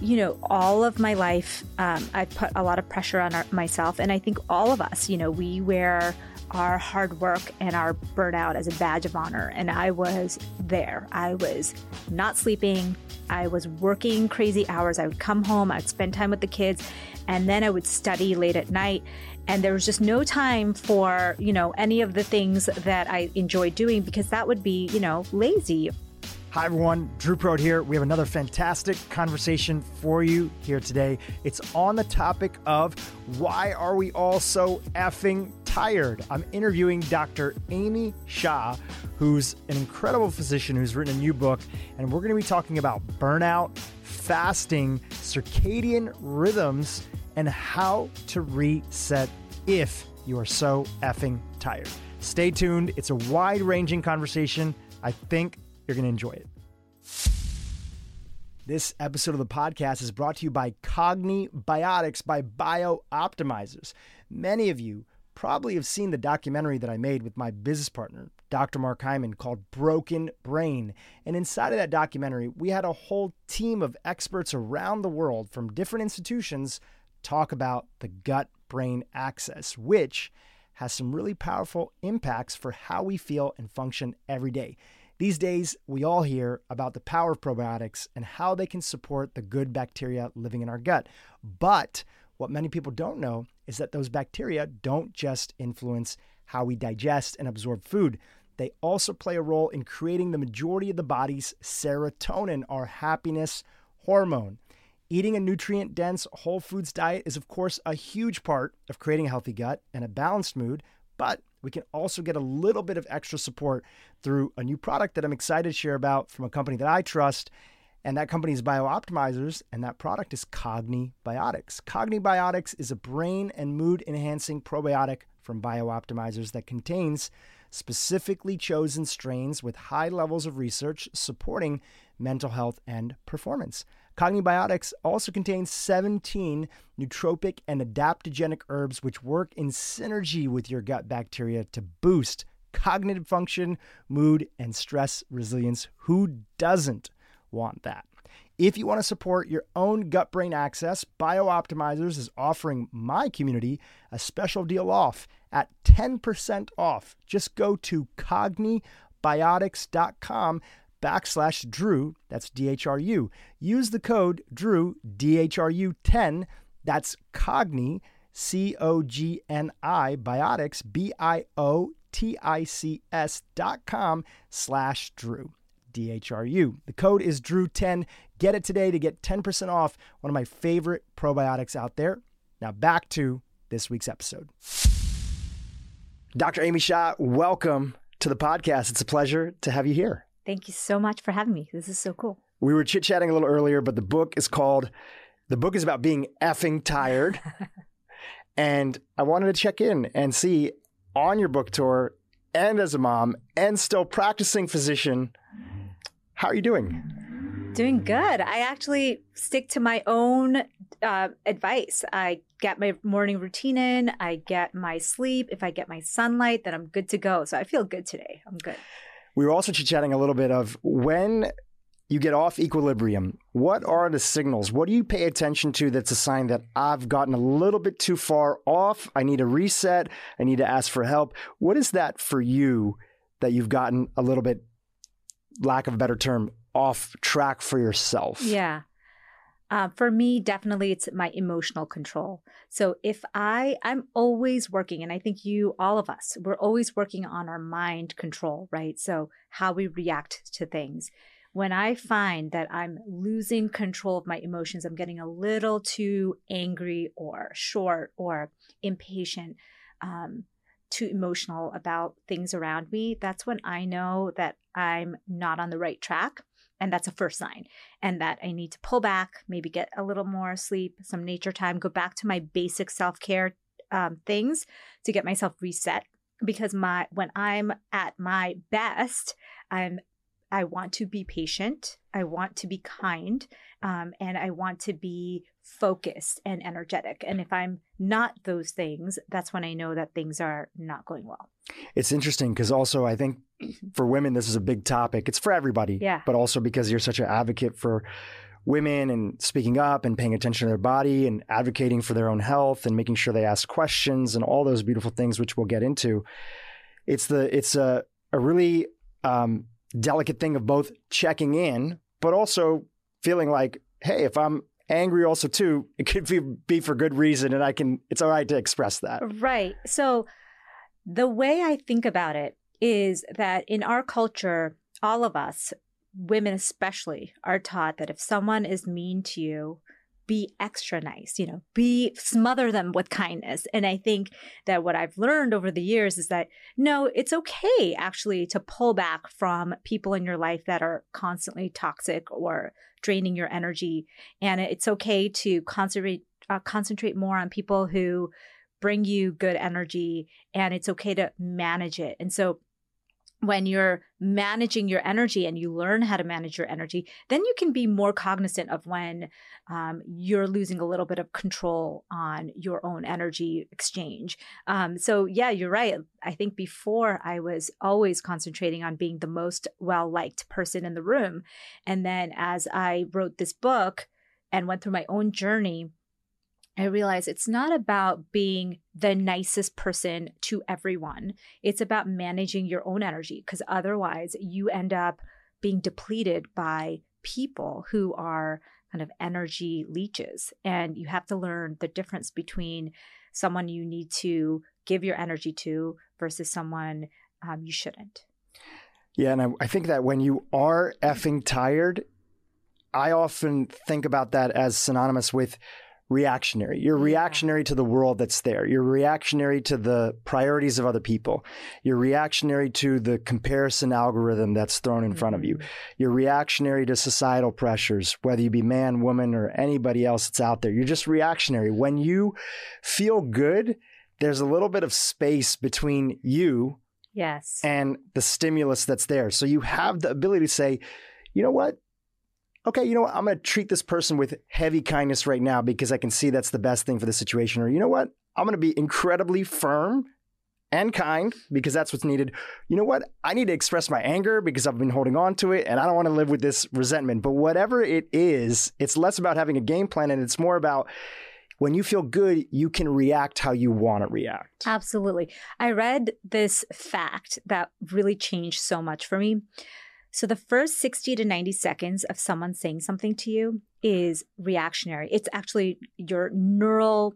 you know, all of my life, um, I put a lot of pressure on our, myself. And I think all of us, you know, we wear our hard work and our burnout as a badge of honor. And I was there. I was not sleeping. I was working crazy hours. I would come home, I'd spend time with the kids, and then I would study late at night. And there was just no time for, you know, any of the things that I enjoyed doing because that would be, you know, lazy. Hi, everyone. Dhru Purohit here. We have another fantastic conversation for you here today. It's on the topic of why are we all so effing tired? I'm interviewing Dr. Amy Shah, who's an incredible physician who's written a new book, and we're going to be talking about burnout, fasting, circadian rhythms, and how to reset if you are so effing tired. Stay tuned. It's a wide ranging conversation. I think you're going to enjoy it. This episode of the podcast is brought to you by CogniBiotics by BiOptimizers. Many of you probably have seen the documentary that I made with my business partner, Dr. Mark Hyman, called Broken Brain. And inside of that documentary, we had a whole team of experts around the world from different institutions talk about the gut brain axis, which has some really powerful impacts for how we feel and function every day. These days, we all hear about the power of probiotics and how they can support the good bacteria living in our gut. But what many people don't know is that those bacteria don't just influence how we digest and absorb food. They also play a role in creating the majority of the body's serotonin, our happiness hormone. Eating a nutrient dense whole foods diet is, of course, a huge part of creating a healthy gut and a balanced mood, but we can also get a little bit of extra support through a new product that I'm excited to share about from a company that I trust. And that company is BiOptimizers, and that product is Cogni Biotics. CogniBiotics is a brain and mood enhancing probiotic from BiOptimizers that contains specifically chosen strains with high levels of research supporting mental health and performance. Cognibiotics also contains 17 nootropic and adaptogenic herbs which work in synergy with your gut bacteria to boost cognitive function, mood, and stress resilience. Who doesn't want that? If you want to support your own gut brain axis, BiOptimizers is offering my community a special deal off at 10% off. Just go to cognibiotics.com backslash Dhru, that's DHRU. Use the code Dhru, DHRU10, that's Cogni, C O G N I, biotics, B I O T I C S dot com slash Drew. DHRU. The code is Dhru10. Get it today to get 10% off one of my favorite probiotics out there. Now back to this week's episode. Dr. Amy Shah, welcome to the podcast. It's a pleasure to have you here. Thank you so much for having me. This is so cool. We were chit chatting a little earlier, but the book is called, the book is about being effing tired. and I wanted to check in and see on your book tour and as a mom and still practicing physician, how are you doing? Doing good. I actually stick to my own uh, advice. I get my morning routine in, I get my sleep. If I get my sunlight, then I'm good to go. So I feel good today. I'm good. We were also chatting a little bit of when you get off equilibrium, what are the signals? What do you pay attention to that's a sign that I've gotten a little bit too far off? I need a reset. I need to ask for help. What is that for you that you've gotten a little bit, lack of a better term, off track for yourself? Yeah. Uh, for me, definitely it's my emotional control. So if I, I'm always working, and I think you, all of us, we're always working on our mind control, right? So how we react to things. When I find that I'm losing control of my emotions, I'm getting a little too angry or short or impatient, um, too emotional about things around me, that's when I know that I'm not on the right track and that's a first sign. And that I need to pull back, maybe get a little more sleep, some nature time, go back to my basic self care um, things to get myself reset. Because my when I'm at my best, I'm I want to be patient. I want to be kind. Um, and I want to be focused and energetic. And if I'm not those things, that's when I know that things are not going well. It's interesting because also I think for women, this is a big topic. It's for everybody. Yeah. But also because you're such an advocate for women and speaking up and paying attention to their body and advocating for their own health and making sure they ask questions and all those beautiful things which we'll get into it's the it's a, a really um, delicate thing of both checking in but also feeling like hey if i'm angry also too it could be, be for good reason and i can it's all right to express that right so the way i think about it is that in our culture all of us women especially are taught that if someone is mean to you be extra nice you know be smother them with kindness. And i think that what i've learned over the years is that no it's okay actually to pull back from people in your life that are constantly toxic or draining your energy. And it's okay to concentrate uh, concentrate more on people who bring you good energy and it's okay to manage it. And so when you're managing your energy and you learn how to manage your energy, then you can be more cognizant of when um, you're losing a little bit of control on your own energy exchange. Um, so, yeah, you're right. I think before I was always concentrating on being the most well liked person in the room. And then as I wrote this book and went through my own journey, I realize it's not about being the nicest person to everyone. It's about managing your own energy because otherwise you end up being depleted by people who are kind of energy leeches. And you have to learn the difference between someone you need to give your energy to versus someone um, you shouldn't. Yeah. And I, I think that when you are effing tired, I often think about that as synonymous with reactionary. You're reactionary to the world that's there. You're reactionary to the priorities of other people. You're reactionary to the comparison algorithm that's thrown in mm-hmm. front of you. Mm-hmm. You're reactionary to societal pressures, whether you be man, woman, or anybody else that's out there. You're just reactionary. When you feel good, there's a little bit of space between you yes and the stimulus that's there. So you have the ability to say, you know what? Okay, you know what? I'm going to treat this person with heavy kindness right now because I can see that's the best thing for the situation. Or, you know what? I'm going to be incredibly firm and kind because that's what's needed. You know what? I need to express my anger because I've been holding on to it and I don't want to live with this resentment. But whatever it is, it's less about having a game plan and it's more about when you feel good, you can react how you want to react. Absolutely. I read this fact that really changed so much for me. So the first 60 to 90 seconds of someone saying something to you is reactionary. It's actually your neural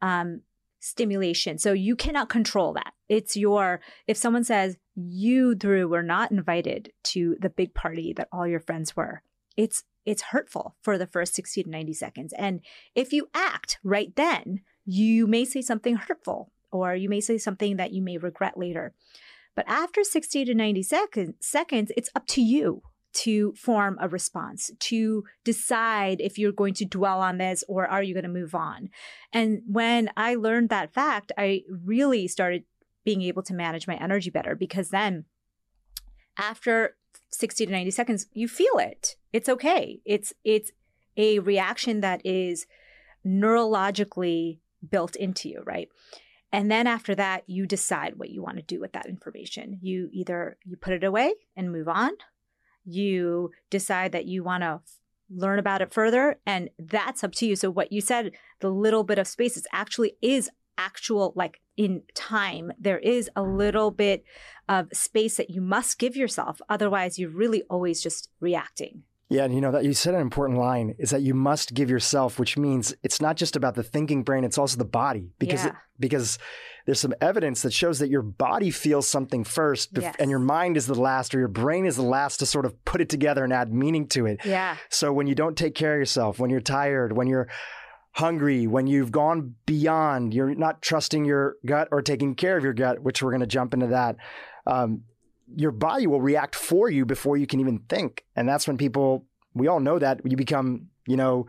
um, stimulation. So you cannot control that. It's your, if someone says, you, Dhru, were not invited to the big party that all your friends were, it's it's hurtful for the first 60 to 90 seconds. And if you act right then, you may say something hurtful or you may say something that you may regret later. But after 60 to 90 second, seconds, it's up to you to form a response, to decide if you're going to dwell on this or are you going to move on. And when I learned that fact, I really started being able to manage my energy better because then after 60 to 90 seconds, you feel it. It's okay. It's it's a reaction that is neurologically built into you, right? And then after that, you decide what you want to do with that information. You either you put it away and move on. You decide that you want to learn about it further and that's up to you. So what you said, the little bit of space is actually is actual like in time there is a little bit of space that you must give yourself otherwise you're really always just reacting yeah, and you know that you said an important line is that you must give yourself, which means it's not just about the thinking brain; it's also the body because yeah. it, because there's some evidence that shows that your body feels something first, yes. and your mind is the last, or your brain is the last to sort of put it together and add meaning to it. Yeah. So when you don't take care of yourself, when you're tired, when you're hungry, when you've gone beyond, you're not trusting your gut or taking care of your gut, which we're going to jump into that. Um, your body will react for you before you can even think. And that's when people, we all know that you become, you know,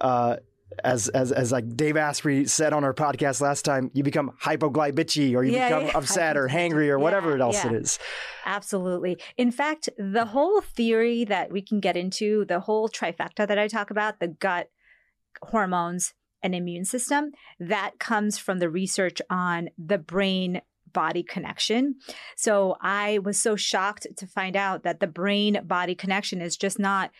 uh, as as as like Dave Asprey said on our podcast last time, you become hypoglycemic or you yeah, become yeah. upset or hangry or whatever yeah, else it is. Absolutely. In fact, the whole theory that we can get into, the whole trifecta that I talk about, the gut, hormones, and immune system, that comes from the research on the brain body connection. So I was so shocked to find out that the brain body connection is just not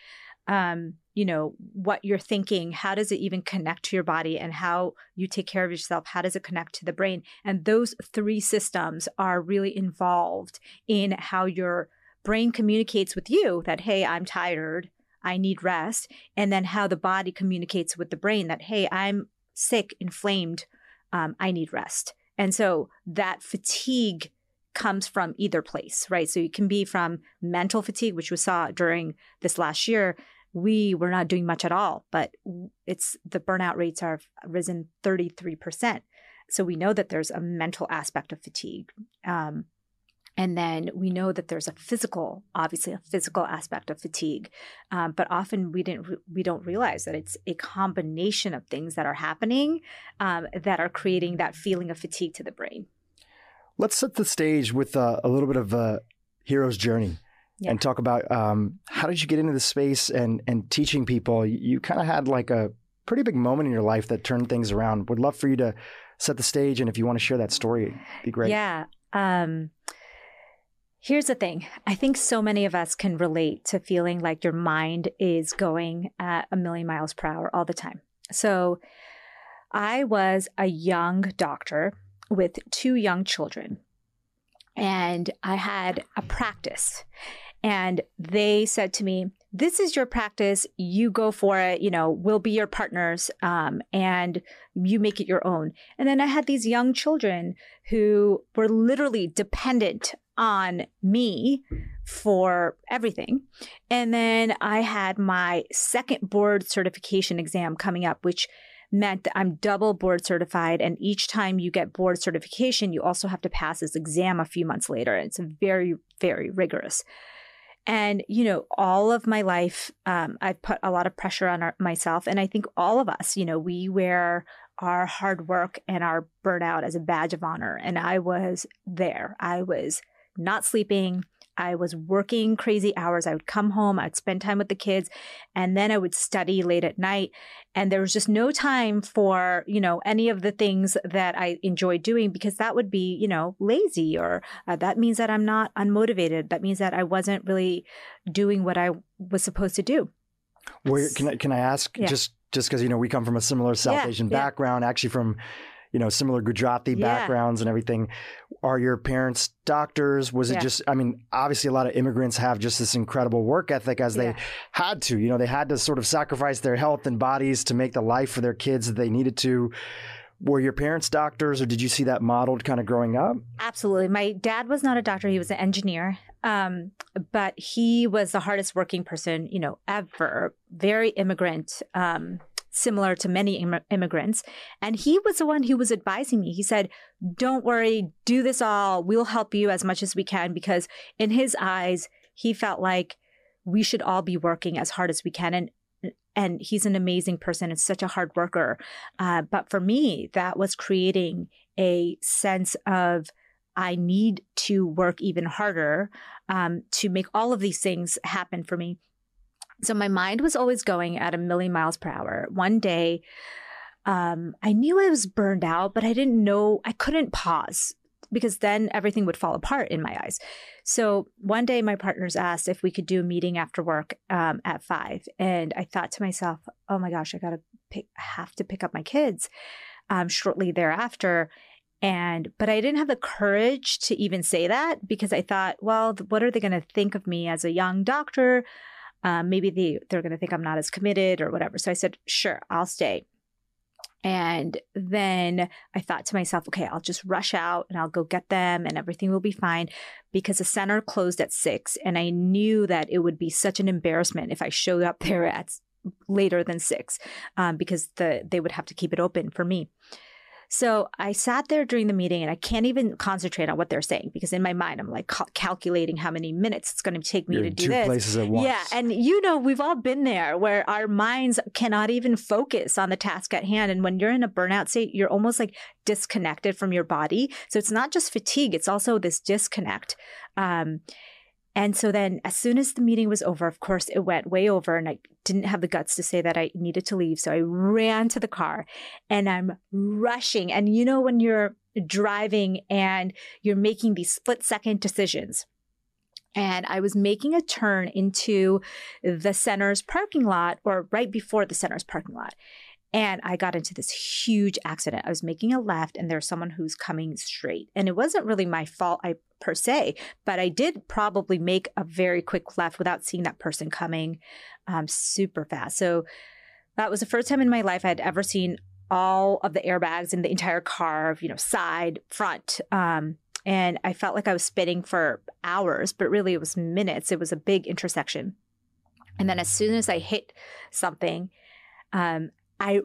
um, you know, what you're thinking, how does it even connect to your body and how you take care of yourself? How does it connect to the brain? And those three systems are really involved in how your brain communicates with you that, hey, I'm tired. I need rest. And then how the body communicates with the brain that, hey, I'm sick, inflamed. Um, I need rest. And so that fatigue comes from either place, right? So it can be from mental fatigue, which we saw during this last year. We were not doing much at all, but it's the burnout rates are risen 33%. So we know that there's a mental aspect of fatigue. Um, and then we know that there's a physical, obviously a physical aspect of fatigue, um, but often we didn't re- we don't realize that it's a combination of things that are happening um, that are creating that feeling of fatigue to the brain. Let's set the stage with uh, a little bit of a hero's journey. Yeah. And talk about um, how did you get into the space and and teaching people? You, you kind of had like a pretty big moment in your life that turned things around. Would love for you to set the stage, and if you want to share that story, it'd be great. Yeah. Um, Here's the thing I think so many of us can relate to feeling like your mind is going at a million miles per hour all the time. So, I was a young doctor with two young children, and I had a practice. And they said to me, This is your practice. You go for it. You know, we'll be your partners um, and you make it your own. And then I had these young children who were literally dependent on me for everything. And then I had my second board certification exam coming up, which meant that I'm double board certified. And each time you get board certification, you also have to pass this exam a few months later. It's very, very rigorous. And, you know, all of my life, um, I've put a lot of pressure on our, myself. And I think all of us, you know, we wear our hard work and our burnout as a badge of honor. And I was there. I was not sleeping. I was working crazy hours. I would come home, I'd spend time with the kids, and then I would study late at night. And there was just no time for, you know, any of the things that I enjoy doing because that would be, you know, lazy or uh, that means that I'm not unmotivated. That means that I wasn't really doing what I was supposed to do. Where can I, can I ask yeah. just just because you know we come from a similar South yeah, Asian yeah. background, actually from you know, similar Gujarati backgrounds and everything. Are your parents doctors? Was it just, I mean, obviously a lot of immigrants have just this incredible work ethic as they had to, you know, they had to sort of sacrifice their health and bodies to make the life for their kids that they needed to. Were your parents doctors or did you see that modeled kind of growing up? Absolutely. My dad was not a doctor, he was an engineer. Um, but he was the hardest working person, you know, ever. Very immigrant. Um, similar to many Im- immigrants. And he was the one who was advising me. He said, Don't worry, do this all. We'll help you as much as we can. Because in his eyes, he felt like we should all be working as hard as we can. And and he's an amazing person and such a hard worker. Uh, but for me, that was creating a sense of I need to work even harder um, to make all of these things happen for me. So my mind was always going at a million miles per hour. One day, um, I knew I was burned out, but I didn't know, I couldn't pause because then everything would fall apart in my eyes. So one day, my partners asked if we could do a meeting after work um, at five. And I thought to myself, oh my gosh, I got to have to pick up my kids um, shortly thereafter. And, but I didn't have the courage to even say that because I thought, well, what are they going to think of me as a young doctor? Um, maybe they, they're going to think I'm not as committed or whatever. So I said, sure, I'll stay. And then I thought to myself, okay, I'll just rush out and I'll go get them and everything will be fine because the center closed at six. And I knew that it would be such an embarrassment if I showed up there at later than six um, because the, they would have to keep it open for me. So I sat there during the meeting and I can't even concentrate on what they're saying because in my mind I'm like cal- calculating how many minutes it's going to take me You're to do two this. Places at once. Yeah, and you know we've all been there where our minds cannot even focus on the task at hand, and when you're in a burnout state, you're almost like disconnected from your body. So it's not just fatigue; it's also this disconnect. Um, and so then, as soon as the meeting was over, of course, it went way over, and I didn't have the guts to say that I needed to leave. So I ran to the car and I'm rushing. And you know, when you're driving and you're making these split second decisions, and I was making a turn into the center's parking lot or right before the center's parking lot. And I got into this huge accident. I was making a left and there's someone who's coming straight. And it wasn't really my fault I, per se, but I did probably make a very quick left without seeing that person coming um, super fast. So that was the first time in my life I had ever seen all of the airbags in the entire car, you know, side, front. Um, and I felt like I was spinning for hours, but really it was minutes. It was a big intersection. And then as soon as I hit something, um, I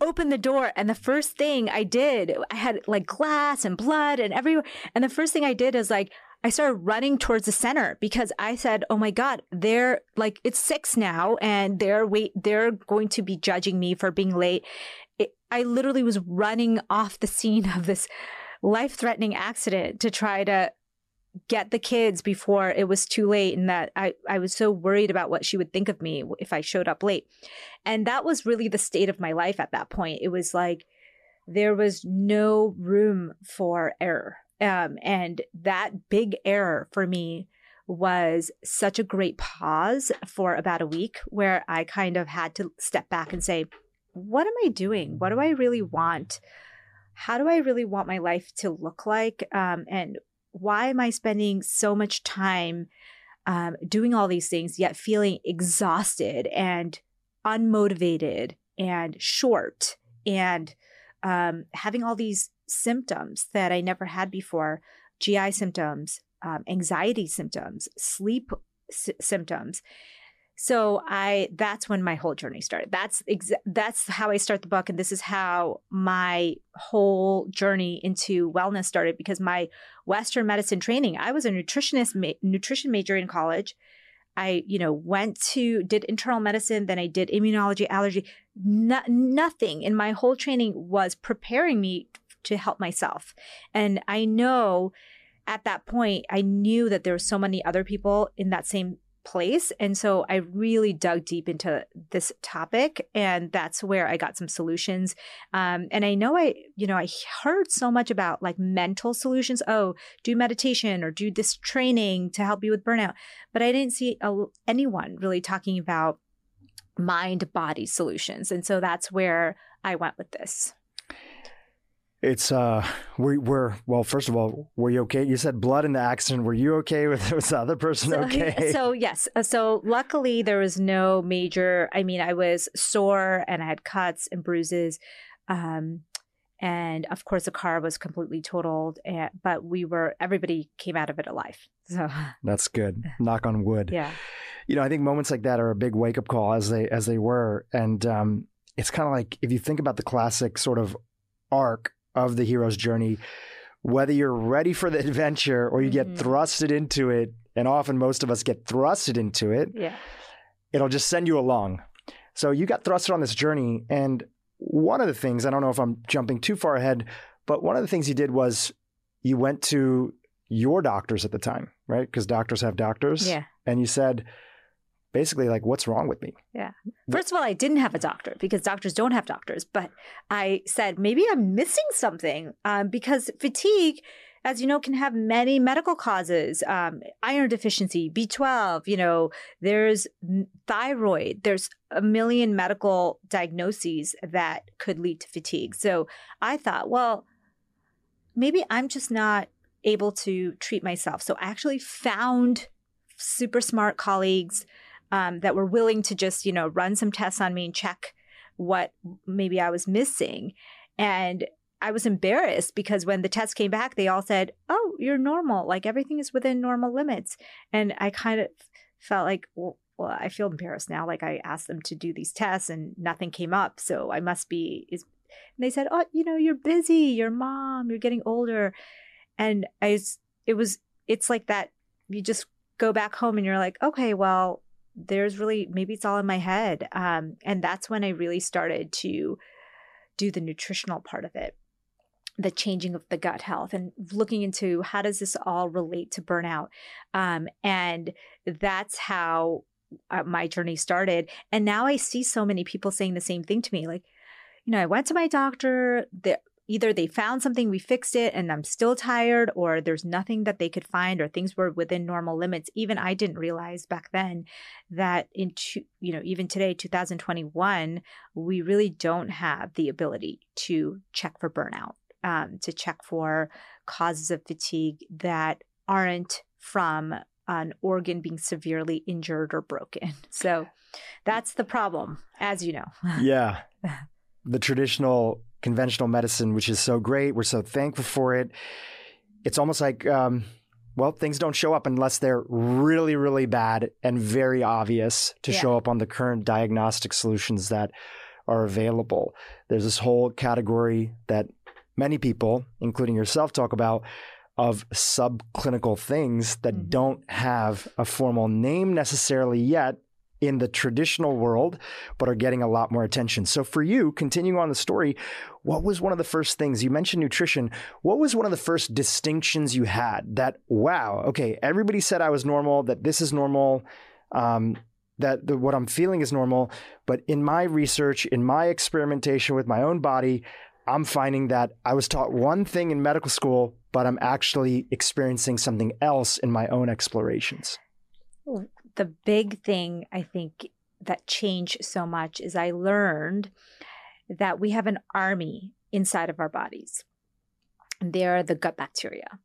opened the door and the first thing I did, I had like glass and blood and everywhere. And the first thing I did is like, I started running towards the center because I said, "Oh my God, they're like it's six now, and they're wait, they're going to be judging me for being late." It, I literally was running off the scene of this life-threatening accident to try to get the kids before it was too late and that I, I was so worried about what she would think of me if I showed up late. And that was really the state of my life at that point. It was like there was no room for error. Um, and that big error for me was such a great pause for about a week where I kind of had to step back and say, what am I doing? What do I really want? How do I really want my life to look like? Um, and why am I spending so much time um, doing all these things, yet feeling exhausted and unmotivated and short and um, having all these symptoms that I never had before GI symptoms, um, anxiety symptoms, sleep s- symptoms. So I that's when my whole journey started. That's exa- that's how I start the book and this is how my whole journey into wellness started because my western medicine training, I was a nutritionist ma- nutrition major in college. I, you know, went to did internal medicine, then I did immunology, allergy. No, nothing in my whole training was preparing me to help myself. And I know at that point I knew that there were so many other people in that same place. And so I really dug deep into this topic, and that's where I got some solutions. Um, and I know I, you know, I heard so much about like mental solutions. Oh, do meditation or do this training to help you with burnout. But I didn't see a, anyone really talking about mind body solutions. And so that's where I went with this. It's uh, we were well. First of all, were you okay? You said blood in the accident. Were you okay with? Was the other person so, okay? So yes. Uh, so luckily, there was no major. I mean, I was sore and I had cuts and bruises, um, and of course, the car was completely totaled. And, but we were. Everybody came out of it alive. So that's good. Knock on wood. Yeah. You know, I think moments like that are a big wake up call, as they as they were, and um, it's kind of like if you think about the classic sort of arc of the hero's journey, whether you're ready for the adventure or you mm-hmm. get thrusted into it, and often most of us get thrusted into it, yeah. it'll just send you along. So you got thrusted on this journey. And one of the things, I don't know if I'm jumping too far ahead, but one of the things you did was you went to your doctors at the time, right? Because doctors have doctors. Yeah. And you said, basically like what's wrong with me? Yeah. First of all i didn't have a doctor because doctors don't have doctors but i said maybe i'm missing something um, because fatigue as you know can have many medical causes um, iron deficiency b12 you know there's thyroid there's a million medical diagnoses that could lead to fatigue. So i thought well maybe i'm just not able to treat myself. So i actually found super smart colleagues um, that were willing to just, you know, run some tests on me and check what maybe I was missing. And I was embarrassed because when the test came back, they all said, Oh, you're normal. Like everything is within normal limits. And I kind of felt like, well, well, I feel embarrassed now. Like I asked them to do these tests and nothing came up. So I must be is and they said, Oh, you know, you're busy, you're mom, you're getting older. And I it was it's like that you just go back home and you're like, okay, well, there's really maybe it's all in my head um, and that's when i really started to do the nutritional part of it the changing of the gut health and looking into how does this all relate to burnout um, and that's how uh, my journey started and now i see so many people saying the same thing to me like you know i went to my doctor the either they found something, we fixed it, and I'm still tired, or there's nothing that they could find, or things were within normal limits. Even I didn't realize back then that in two, you know even today, 2021, we really don't have the ability to check for burnout, um, to check for causes of fatigue that aren't from an organ being severely injured or broken. So that's the problem, as you know. yeah. The traditional conventional medicine, which is so great. We're so thankful for it. It's almost like, um, well, things don't show up unless they're really, really bad and very obvious to yeah. show up on the current diagnostic solutions that are available. There's this whole category that many people, including yourself, talk about of subclinical things that mm-hmm. don't have a formal name necessarily yet in the traditional world, but are getting a lot more attention. So, for you, continuing on the story, what was one of the first things you mentioned nutrition? What was one of the first distinctions you had that, wow, okay, everybody said I was normal, that this is normal, um, that the, what I'm feeling is normal. But in my research, in my experimentation with my own body, I'm finding that I was taught one thing in medical school, but I'm actually experiencing something else in my own explorations the big thing I think that changed so much is I learned that we have an army inside of our bodies. They're the gut bacteria.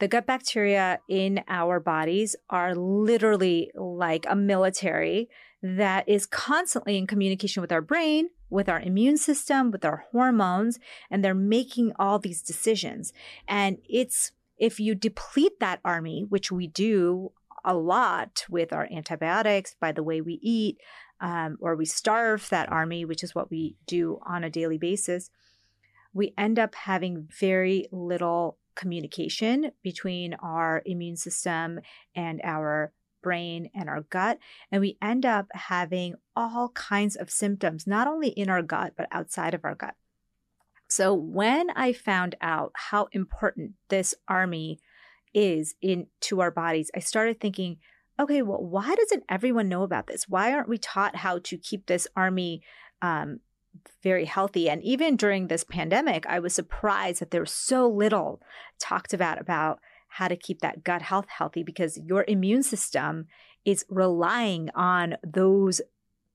The gut bacteria in our bodies are literally like a military that is constantly in communication with our brain, with our immune system, with our hormones, and they're making all these decisions. And it's if you deplete that army, which we do a lot with our antibiotics, by the way we eat, um, or we starve that army, which is what we do on a daily basis, we end up having very little communication between our immune system and our brain and our gut. And we end up having all kinds of symptoms, not only in our gut, but outside of our gut. So when I found out how important this army is into our bodies, I started thinking, okay, well, why doesn't everyone know about this? Why aren't we taught how to keep this army um, very healthy? And even during this pandemic, I was surprised that there was so little talked about about how to keep that gut health healthy because your immune system is relying on those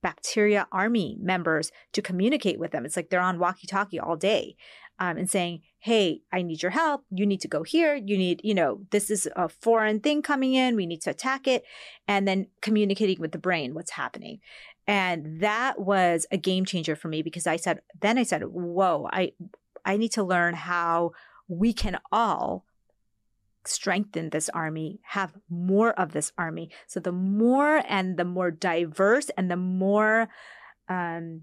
bacteria army members to communicate with them. It's like they're on walkie talkie all day um, and saying, Hey, I need your help. You need to go here. You need, you know, this is a foreign thing coming in. We need to attack it. And then communicating with the brain what's happening. And that was a game changer for me because I said, then I said, whoa, I, I need to learn how we can all strengthen this army, have more of this army. So the more and the more diverse and the more um,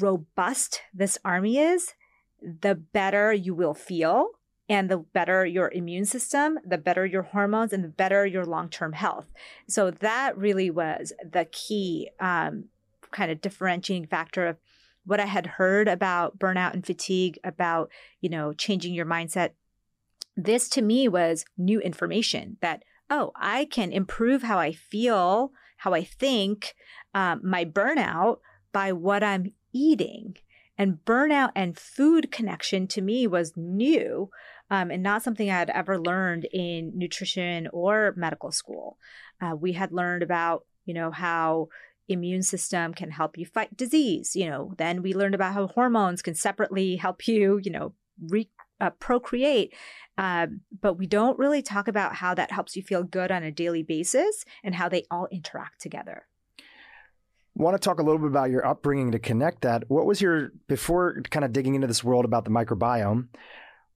robust this army is, the better you will feel. And the better your immune system, the better your hormones, and the better your long term health. So, that really was the key um, kind of differentiating factor of what I had heard about burnout and fatigue, about, you know, changing your mindset this to me was new information that, oh, I can improve how I feel, how I think, um, my burnout by what I'm eating. And burnout and food connection to me was new um, and not something I had ever learned in nutrition or medical school. Uh, we had learned about, you know, how immune system can help you fight disease. You know, then we learned about how hormones can separately help you, you know, re- uh, procreate. Uh, but we don't really talk about how that helps you feel good on a daily basis and how they all interact together. Want to talk a little bit about your upbringing to connect that? What was your, before kind of digging into this world about the microbiome,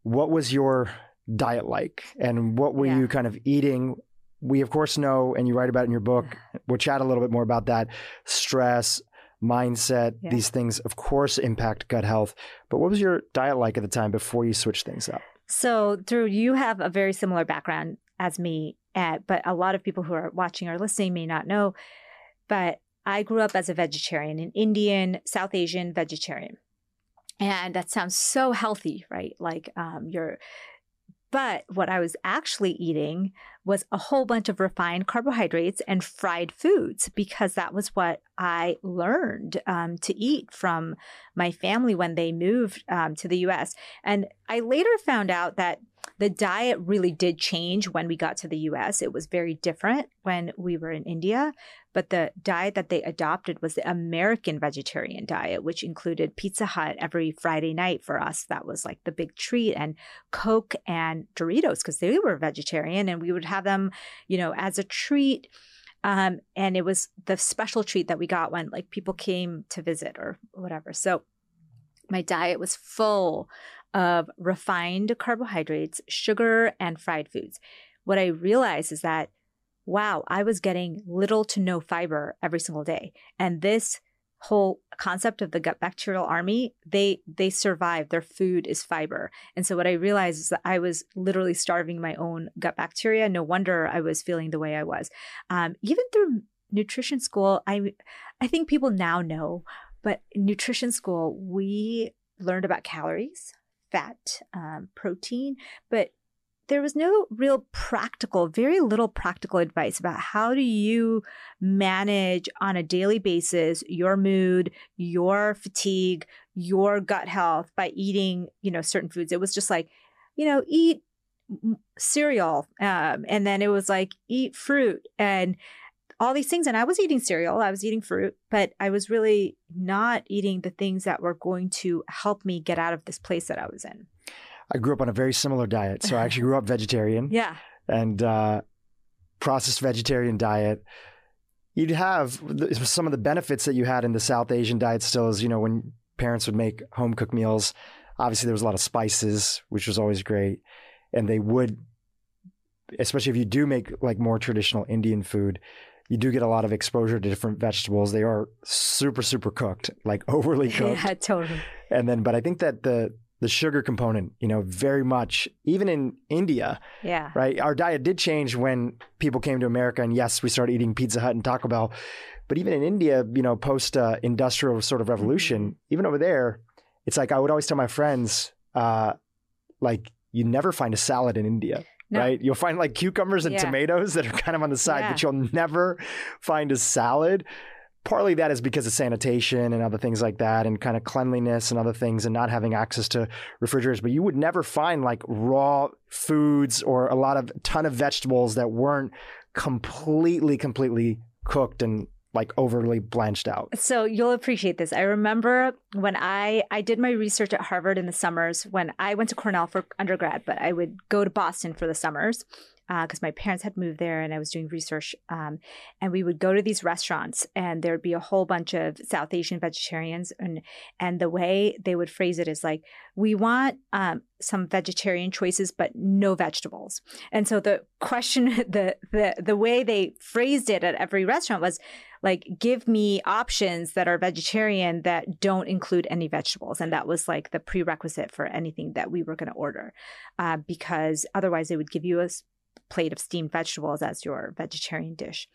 what was your diet like? And what were yeah. you kind of eating? We, of course, know, and you write about in your book, mm-hmm. we'll chat a little bit more about that stress, mindset, yeah. these things, of course, impact gut health. But what was your diet like at the time before you switched things up? So, Dhru, you have a very similar background as me, at, but a lot of people who are watching or listening may not know. But I grew up as a vegetarian, an Indian, South Asian vegetarian. And that sounds so healthy, right? Like um, you're But what I was actually eating was a whole bunch of refined carbohydrates and fried foods because that was what I learned um, to eat from my family when they moved um, to the US. And I later found out that the diet really did change when we got to the US. It was very different when we were in India, but the diet that they adopted was the American vegetarian diet, which included Pizza Hut every Friday night for us. That was like the big treat, and Coke and Doritos because they were vegetarian, and we would have them, you know, as a treat. Um, and it was the special treat that we got when like people came to visit or whatever. So my diet was full of refined carbohydrates, sugar, and fried foods. What I realized is that, wow, I was getting little to no fiber every single day. And this whole concept of the gut bacterial army they they survive. Their food is fiber. And so what i realized is that i was literally starving my own gut bacteria. No wonder i was feeling the way i was. Um, even through nutrition school i i think people now know but nutrition school we learned about calories fat, um, protein, but there was no real practical, very little practical advice about how do you manage on a daily basis your mood, your fatigue, your gut health by eating, you know, certain foods. It was just like, you know, eat cereal, um, and then it was like eat fruit and all these things. And I was eating cereal, I was eating fruit, but I was really not eating the things that were going to help me get out of this place that I was in. I grew up on a very similar diet. So I actually grew up vegetarian. Yeah. And uh, processed vegetarian diet. You'd have some of the benefits that you had in the South Asian diet still is, you know, when parents would make home cooked meals, obviously there was a lot of spices, which was always great. And they would, especially if you do make like more traditional Indian food, you do get a lot of exposure to different vegetables. They are super, super cooked, like overly cooked. Yeah, totally. And then, but I think that the the sugar component, you know, very much, even in India, yeah, right. Our diet did change when people came to America, and yes, we started eating Pizza Hut and Taco Bell. But even in India, you know, post uh, industrial sort of revolution, mm-hmm. even over there, it's like I would always tell my friends, uh, like you never find a salad in India. No. right? You'll find like cucumbers and yeah. tomatoes that are kind of on the side, yeah. but you'll never find a salad. Partly that is because of sanitation and other things like that, and kind of cleanliness and other things, and not having access to refrigerators. But you would never find like raw foods or a lot of ton of vegetables that weren't completely, completely cooked and like overly blanched out. So you'll appreciate this. I remember when I I did my research at Harvard in the summers when I went to Cornell for undergrad, but I would go to Boston for the summers because uh, my parents had moved there and I was doing research. Um, and we would go to these restaurants and there'd be a whole bunch of South Asian vegetarians. And, and the way they would phrase it is like, we want um, some vegetarian choices, but no vegetables. And so the question, the, the, the way they phrased it at every restaurant was like, give me options that are vegetarian that don't include any vegetables. And that was like the prerequisite for anything that we were going to order. Uh, because otherwise they would give you a plate of steamed vegetables as your vegetarian dish.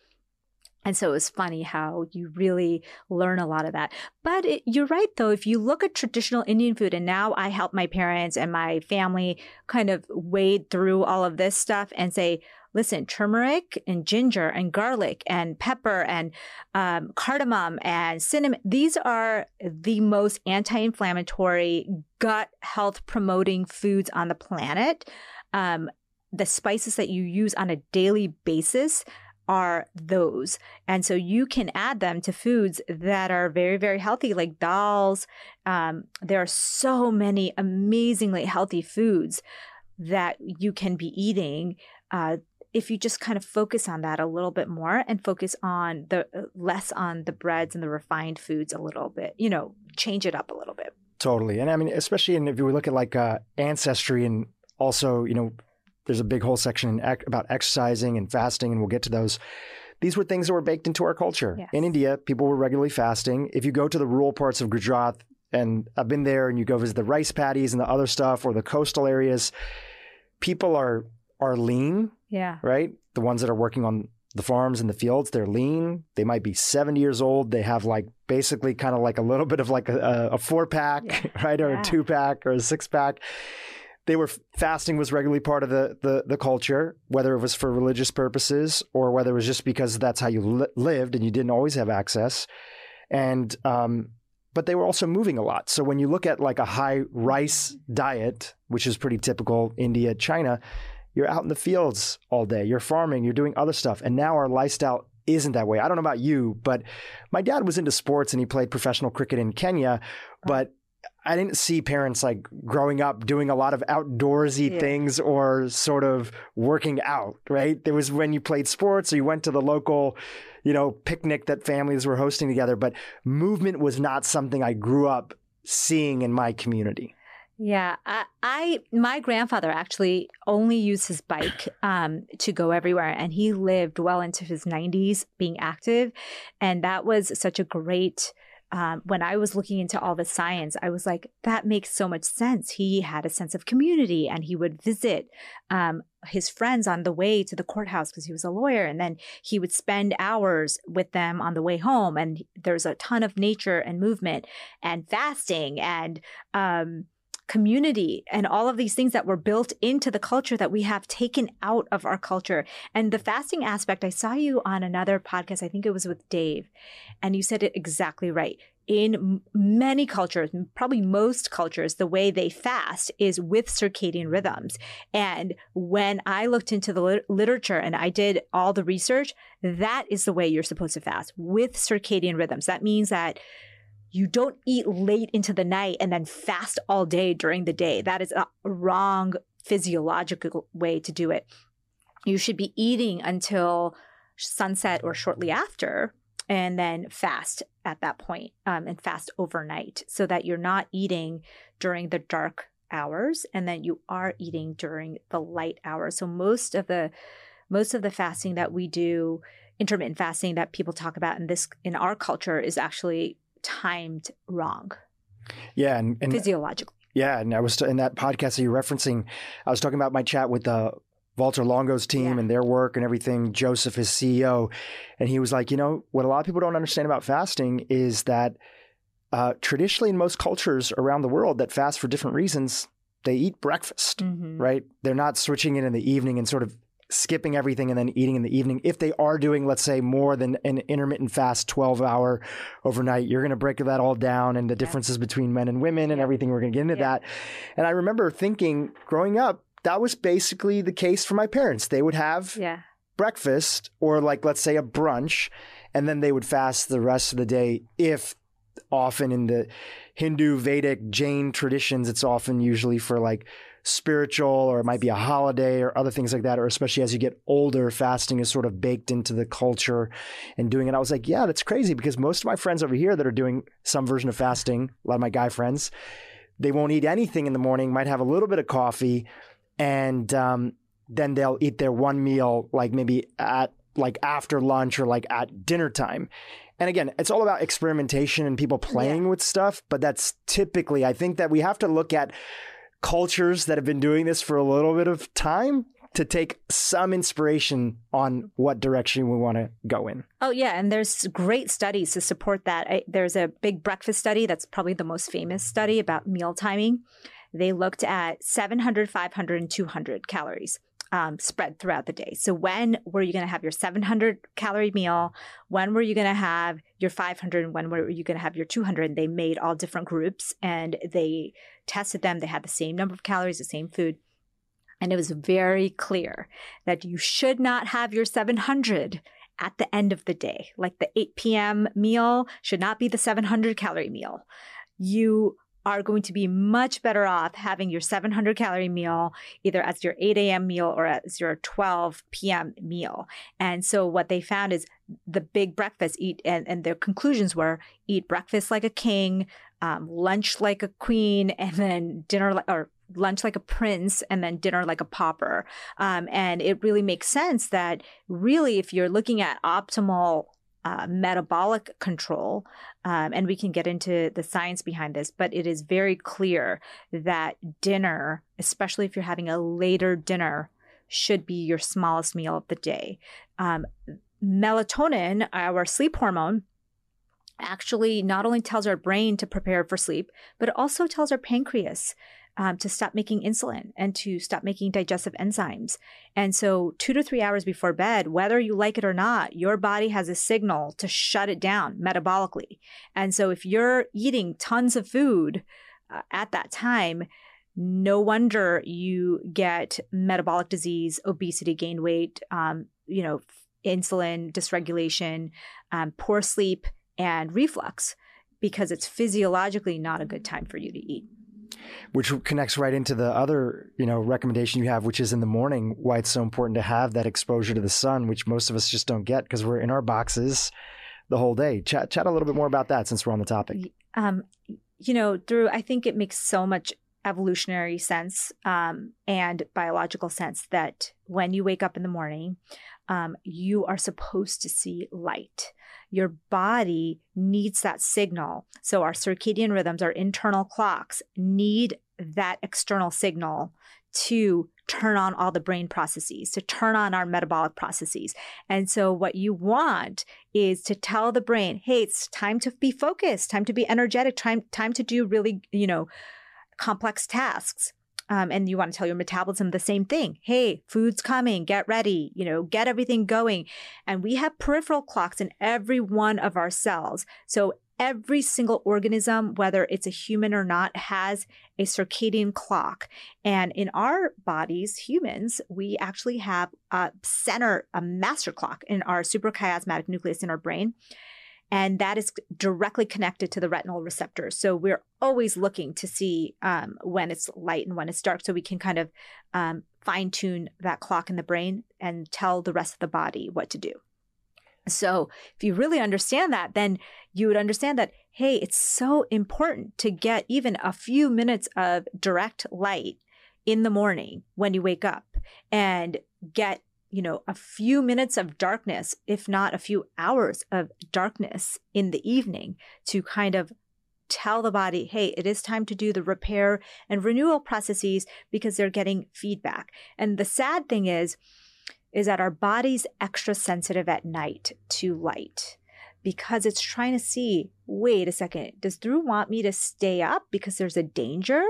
And so it was funny how you really learn a lot of that. But it, you're right, though. If you look at traditional Indian food, and now I help my parents and my family kind of wade through all of this stuff and say, listen, turmeric and ginger and garlic and pepper and um, cardamom and cinnamon, these are the most anti inflammatory, gut health promoting foods on the planet. Um, the spices that you use on a daily basis are those. And so you can add them to foods that are very, very healthy, like dals. Um, there are so many amazingly healthy foods that you can be eating. Uh, if you just kind of focus on that a little bit more and focus on the uh, less on the breads and the refined foods a little bit, you know, change it up a little bit. Totally. And I mean, especially in, if you look at like uh, ancestry and also, you know, there's a big whole section about exercising and fasting, and we'll get to those. These were things that were baked into our culture. Yes. In India, people were regularly fasting. If you go to the rural parts of Gujarat, and I've been there, and you go visit the rice paddies and the other stuff, or the coastal areas, people are are lean. Yeah. Right. The ones that are working on the farms and the fields, they're lean. They might be 70 years old. They have like basically kind of like a little bit of like a, a four pack, yeah. right? Or yeah. a two pack or a six pack they were fasting was regularly part of the, the, the culture, whether it was for religious purposes or whether it was just because that's how you li- lived and you didn't always have access. And um, but they were also moving a lot. So when you look at like a high rice diet, which is pretty typical India, China, you're out in the fields all day. You're farming. You're doing other stuff. And now our lifestyle isn't that way. I don't know about you, but my dad was into sports and he played professional cricket in Kenya, but I didn't see parents like growing up doing a lot of outdoorsy yeah. things or sort of working out, right? There was when you played sports or you went to the local, you know, picnic that families were hosting together, but movement was not something I grew up seeing in my community. Yeah, I, I, my grandfather actually only used his bike um, to go everywhere, and he lived well into his 90s being active, and that was such a great um, when I was looking into all the science, I was like, that makes so much sense. He had a sense of community and he would visit um, his friends on the way to the courthouse because he was a lawyer. And then he would spend hours with them on the way home. And there's a ton of nature and movement and fasting and, um, community and all of these things that were built into the culture that we have taken out of our culture. And the fasting aspect, I saw you on another podcast, I think it was with Dave, and you said it exactly right. In many cultures, probably most cultures, the way they fast is with circadian rhythms. And when I looked into the literature and I did all the research, that is the way you're supposed to fast with circadian rhythms. That means that you don't eat late into the night and then fast all day during the day. That is a wrong physiological way to do it. You should be eating until sunset or shortly after and then fast at that point, um, and fast overnight so that you're not eating during the dark hours and then you are eating during the light hours. So most of the most of the fasting that we do intermittent fasting that people talk about in this in our culture is actually timed wrong. Yeah, and, and physiologically. Yeah, and I was in that podcast that you're referencing. I was talking about my chat with the uh, Valter Longo's team yeah. and their work and everything. Joseph, his CEO, and he was like, you know, what a lot of people don't understand about fasting is that uh, traditionally in most cultures around the world that fast for different reasons, they eat breakfast, mm-hmm. right? They're not switching it in the evening and sort of skipping everything and then eating in the evening. If they are doing, let's say, more than an intermittent fast, 12 hour overnight, you're going to break that all down and the differences between men and women and everything. We're going to get into yeah. that. And I remember thinking growing up, that was basically the case for my parents. They would have yeah. breakfast or, like, let's say, a brunch, and then they would fast the rest of the day if often in the Hindu, Vedic, Jain traditions, it's often usually for like spiritual or it might be a holiday or other things like that. Or especially as you get older, fasting is sort of baked into the culture and doing it. I was like, yeah, that's crazy because most of my friends over here that are doing some version of fasting, a lot of my guy friends, they won't eat anything in the morning, might have a little bit of coffee, and um, then they'll eat their one meal like maybe at like after lunch or like at dinner time. And again, it's all about experimentation and people playing yeah. with stuff, but that's typically I think that we have to look at cultures that have been doing this for a little bit of time to take some inspiration on what direction we want to go in. Oh, yeah. And there's great studies to support that. I, there's a big breakfast study that's probably the most famous study about meal timing. They looked at 700, 500, and 200 calories um, spread throughout the day. So when were you going to have your 700 calorie meal? When were you going to have your 500? And when were you going to have your 200? And they made all different groups and they tested them. They had the same number of calories, the same food. And it was very clear that you should not have your 700 at the end of the day. Like the 8 p.m. meal should not be the 700 calorie meal. You are going to be much better off having your 700 calorie meal either as your 8 a.m. meal or as your 12 p.m. meal. And so what they found is the big breakfast eat, and, and their conclusions were eat breakfast like a king, um, lunch like a queen, and then dinner like, or lunch like a prince and then dinner like a pauper. Um, and it really makes sense that really, if you're looking at optimal uh, metabolic control. Um, and we can get into the science behind this, but it is very clear that dinner, especially if you're having a later dinner, should be your smallest meal of the day. Um, melatonin, our sleep hormone, actually not only tells our brain to prepare for sleep, but it also tells our pancreas um, to stop making insulin and to stop making digestive enzymes. And so, two to three hours before bed, whether you like it or not, your body has a signal to shut it down metabolically. And so, if you're eating tons of food uh, at that time, no wonder you get metabolic disease, obesity, gain weight, um, you know, insulin dysregulation, um, poor sleep, and reflux because it's physiologically not a good time for you to eat which connects right into the other you know recommendation you have which is in the morning why it's so important to have that exposure to the sun which most of us just don't get because we're in our boxes the whole day. Chat chat a little bit more about that since we're on the topic. Um, you know Dhru i think it makes so much evolutionary sense um, and biological sense that when you wake up in the morning um, you are supposed to see light your body needs that signal. So our circadian rhythms, our internal clocks need that external signal to turn on all the brain processes, to turn on our metabolic processes. And so what you want is to tell the brain, hey, it's time to be focused, time to be energetic, time, time to do really, you know, complex tasks. Um, and you want to tell your metabolism the same thing. Hey, food's coming, get ready, you know, get everything going. And we have peripheral clocks in every one of our cells. So every single organism, whether it's a human or not, has a circadian clock. And in our bodies, humans, we actually have a center, a master clock in our suprachiasmatic nucleus in our brain and that is directly connected to the retinal receptors. So we're always looking to see um, when it's light and when it's dark, so we can kind of um, fine tune that clock in the brain and tell the rest of the body what to do. So if you really understand that, then you would understand that hey, it's so important to get even a few minutes of direct light in the morning when you wake up and get you know, a few minutes of darkness, if not a few hours of darkness in the evening to kind of tell the body, hey, it is time to do the repair and renewal processes because they're getting feedback. And the sad thing is, is that our body's extra sensitive at night to light because it's trying to see, wait a second, does Dhru want me to stay up because there's a danger?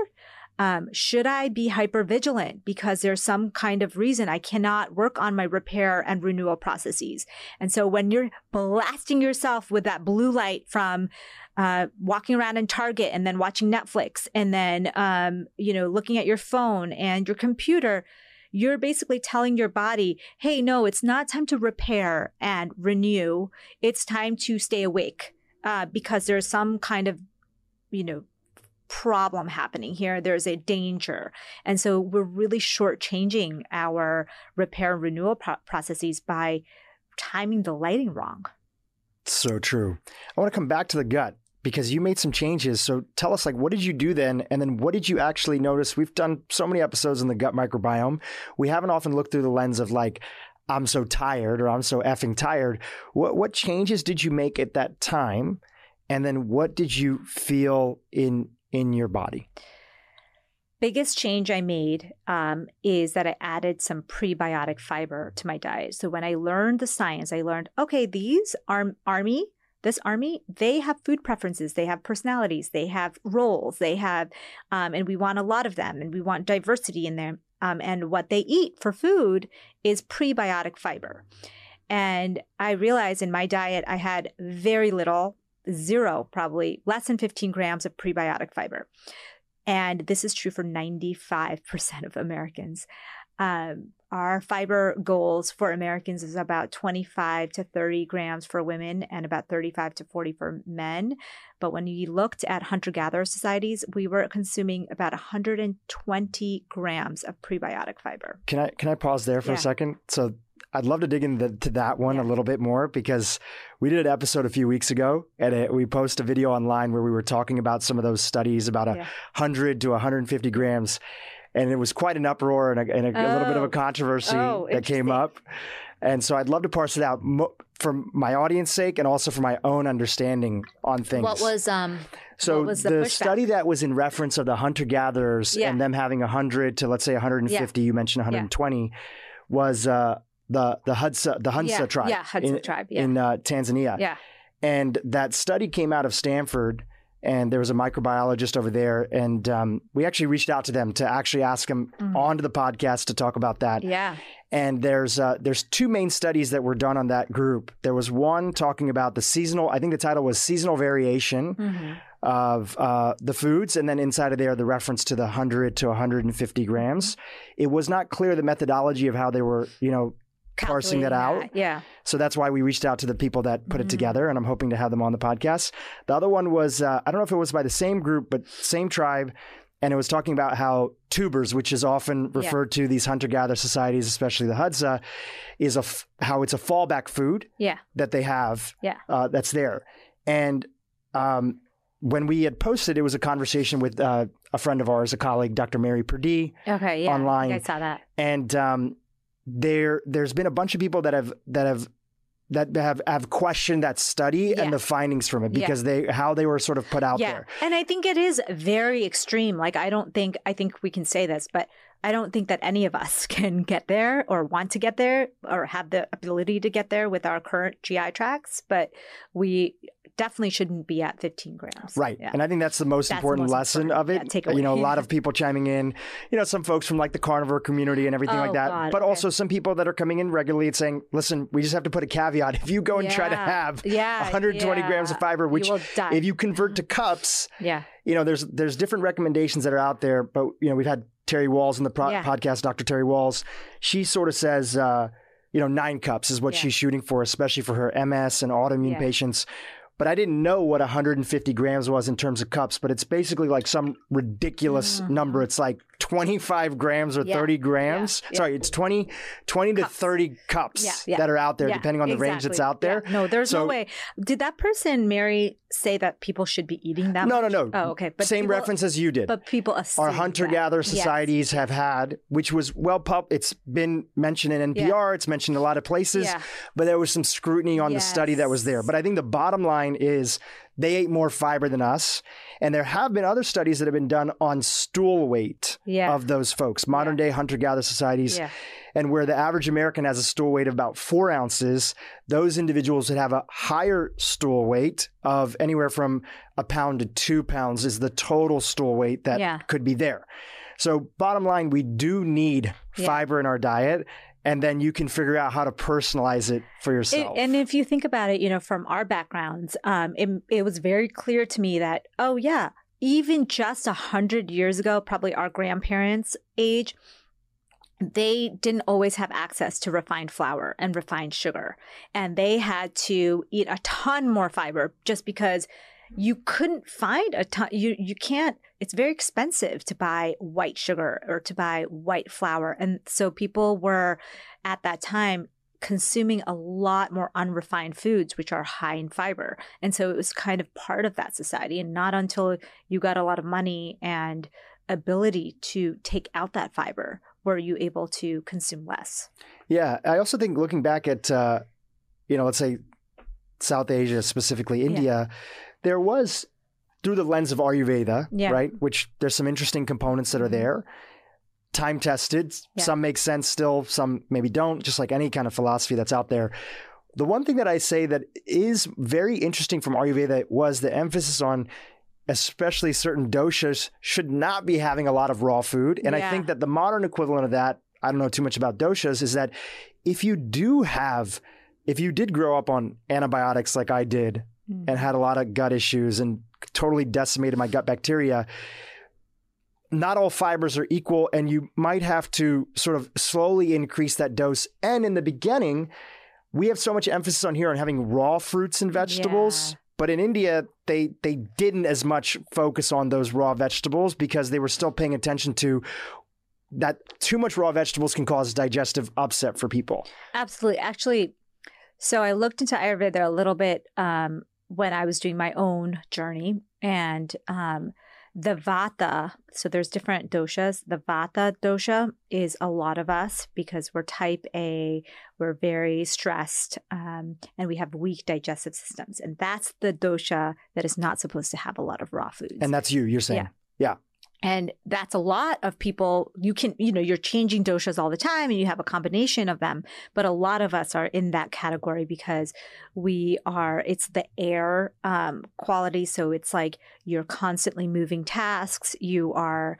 Um, should I be hyper vigilant because there's some kind of reason I cannot work on my repair and renewal processes? And so when you're blasting yourself with that blue light from uh, walking around in Target and then watching Netflix and then, um, you know, looking at your phone and your computer, you're basically telling your body, hey, no, it's not time to repair and renew. It's time to stay awake uh, because there's some kind of, you know, problem happening here. There's a danger. And so we're really shortchanging our repair and renewal pro- processes by timing the lighting wrong. So true. I want to come back to the gut because you made some changes. So tell us, like, what did you do then? And then what did you actually notice? We've done so many episodes on the gut microbiome. We haven't often looked through the lens of like, I'm so tired or I'm so effing tired. What, what changes did you make at that time? And then what did you feel in in your body? Biggest change I made um, is that I added some prebiotic fiber to my diet. So when I learned the science, I learned okay, these are army, this army, they have food preferences, they have personalities, they have roles, they have, um, and we want a lot of them, and we want diversity in them. Um, and what they eat for food is prebiotic fiber. And I realized in my diet, I had very little zero, probably less than 15 grams of prebiotic fiber. And this is true for 95% of Americans. Um, our fiber goals for Americans is about 25 to 30 grams for women and about 35 to 40 for men. But when you looked at hunter gatherer societies, we were consuming about 120 grams of prebiotic fiber. Can I can I pause there for yeah. a second? So I'd love to dig into that one yeah. a little bit more because we did an episode a few weeks ago and it, we posted a video online where we were talking about some of those studies about a yeah. 100 to 150 grams. And it was quite an uproar and a, and a, oh. a little bit of a oh. controversy oh, that came up. And so I'd love to parse it out for my audience sake and also for my own understanding on things. What was um so was the, the study that was in reference of the hunter gatherers yeah. and them having 100 to let's say 150, yeah. you mentioned 120 yeah. was uh the the Hadza the Hunza yeah, tribe. Yeah, Hadza in, tribe. Yeah. in uh, Tanzania. Yeah. And that study came out of Stanford and there was a microbiologist over there, and um, we actually reached out to them to actually ask them Mhm. onto the podcast to talk about that. Yeah. And there's uh, there's two main studies that were done on that group. There was one talking about the seasonal. I think the title was seasonal variation hmm of uh, the foods, and then inside of there the reference to the 100 to 150 grams. It was not clear the methodology of how they were, you know, parsing that out. Yeah. So that's why we reached out to the people that put it Mhm. together, and I'm hoping to have them on the podcast. The other one was uh, I don't know if it was by the same group, but same tribe, and it was talking about how tubers, which is often Yeah. referred to these hunter-gatherer societies, especially the Hadza, is a f- how it's a fallback food Yeah. that they have. Yeah. uh, that's there, and um, when we had posted, it was a conversation with uh, a friend of ours, a colleague, Dr. Mary Perdee, Okay. Yeah. Online. I saw that. and um, there there's been a bunch of people that have that have that have have questioned that study Yeah. and the findings from it Yeah. because they how they were sort of put out yeah. there. And I think it is very extreme. Like, I don't think, I think we can say this, but I don't think that any of us can get there or want to get there or have the ability to get there with our current GI tracts. But we definitely shouldn't be at 15 grams. Right. Yeah. And I think that's the most That's the important most lesson important, of yeah, it. takeaway. you know, a lot of people chiming in, you know, some folks from like the carnivore community and everything Oh, like that. God, but okay. also some people that are coming in regularly and saying, listen, we just have to put a caveat. If you go and try to have yeah, 120 grams of fiber, which you if you convert to cups, yeah. you know, there's there's different recommendations that are out there, but you know, we've had Terry Wahls in the pro- Yeah. podcast, Dr. Terry Wahls. She sort of says, uh, you know, nine cups is what Yeah. she's shooting for, especially for her MS and autoimmune Yeah. patients. But I didn't know what 150 grams was in terms of cups, but it's basically like some ridiculous Mhm. number. It's like 25 grams or Yeah. 30 grams. Yeah. Sorry, it's 20, 20 to 30 cups that are out there, depending on the range that's out there. No, there's So- no way. Did that person, Mary, say that people should be eating that No, much? no, no. Oh, okay. But Same people- reference as you did. But people assume our hunter gatherer that. Yes. societies have had, which was well pub. It's been mentioned in NPR. It's mentioned in a lot of places, but there was some scrutiny on the study that was there. But I think the bottom line is they ate more fiber than us, and there have been other studies that have been done on stool weight Yeah. of those folks, modern day hunter gatherer societies, yeah. and where the average American has a stool weight of about four ounces, those individuals that have a higher stool weight of anywhere from a pound to two pounds is the total stool weight that Yeah. could be there. So, bottom line, we do need Yeah. fiber in our diet, and then you can figure out how to personalize it for It- yourself. and if you think about it, you know, from our backgrounds, um, it, it was very clear to me that, oh, yeah, even just a hundred years ago, probably our grandparents' age, they didn't always have access to refined flour and refined sugar. And they had to eat a ton more fiber just because you couldn't find a ton. You, you can't, it's very expensive to buy white sugar or to buy white flour. And so people were at that time consuming a lot more unrefined foods, which are high in fiber. And so it was kind of part of that society. And not until you got a lot of money and ability to take out that fiber were you able to consume less. yeah, I also think looking back at, uh, you know, let's say South Asia, specifically India, there was through the lens of Ayurveda, Yeah. right? Which there's some interesting components that are Mhm. there. Time tested. Yeah. Some make sense still, some maybe don't, just like any kind of philosophy that's out there. The one thing that I say that is very interesting from Ayurveda was the emphasis on especially certain doshas should not be having a lot of raw food. And I think that the modern equivalent of that, I don't know too much about doshas, is that if you do have, if you did grow up on antibiotics like I did and had a lot of gut issues and totally decimated my gut bacteria, not all fibers are equal, and you might have to sort of slowly increase that dose. And in the beginning, we have so much emphasis on here on having raw fruits and vegetables. Yeah. But in India, they they didn't as much focus on those raw vegetables because they were still paying attention to that too much raw vegetables can cause digestive upset for people. Absolutely. Actually, so I looked into Ayurveda a little bit um, when I was doing my own journey, and um, the Vata. So there's different doshas. The Vata dosha is a lot of us because we're Type A. We're very stressed, um, and we have weak digestive systems, and that's the dosha that is not supposed to have a lot of raw foods. And that's you, you're saying. And that's a lot of people. You can, you know, you're changing doshas all the time and you have a combination of them. But a lot of us are in that category because we are, it's the air um, quality. So it's like you're constantly moving tasks. You are,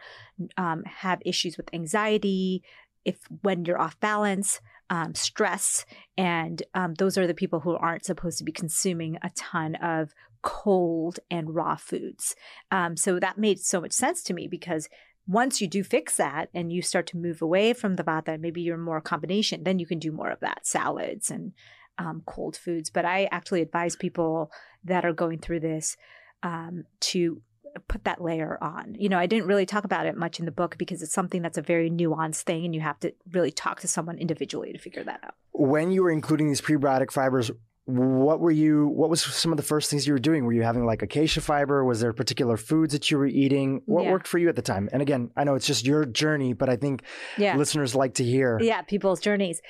um, have issues with anxiety. If when you're off balance, um, stress, and um, those are the people who aren't supposed to be consuming a ton of cold and raw foods. Um, so that made so much sense to me because once you do fix that and you start to move away from the vata, maybe you're more combination, then you can do more of that salads and um, cold foods. But I actually advise people that are going through this um, to put that layer on. You know, I didn't really talk about it much in the book because it's something that's a very nuanced thing and you have to really talk to someone individually to figure that out. When you were including these prebiotic fibers, what were you what was some of the first things you were doing? Were you having like acacia fiber? Was there particular foods that you were eating? What yeah. worked for you at the time? And again i know it's just your journey but i think yeah. listeners like to hear. Yeah people's journeys.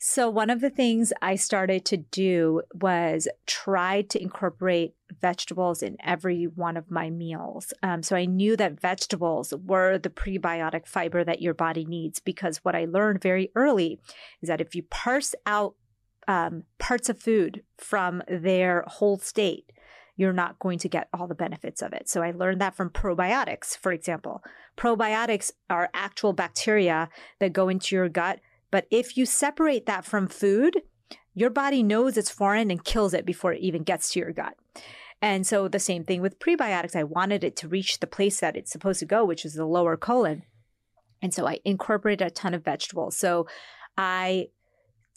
So one of the things i started to do was try to incorporate vegetables in every one of my meals. Um, so i knew that vegetables were the prebiotic fiber that your body needs because what i learned very early is that if you parse out um, parts of food from their whole state, you're not going to get all the benefits of it. So I learned that from probiotics, for example. Probiotics are actual bacteria that go into your gut. But if you separate that from food, your body knows it's foreign and kills it before it even gets to your gut. And so the same thing with prebiotics. I wanted it to reach the place that it's supposed to go, which is the lower colon. And so I incorporated a ton of vegetables. So I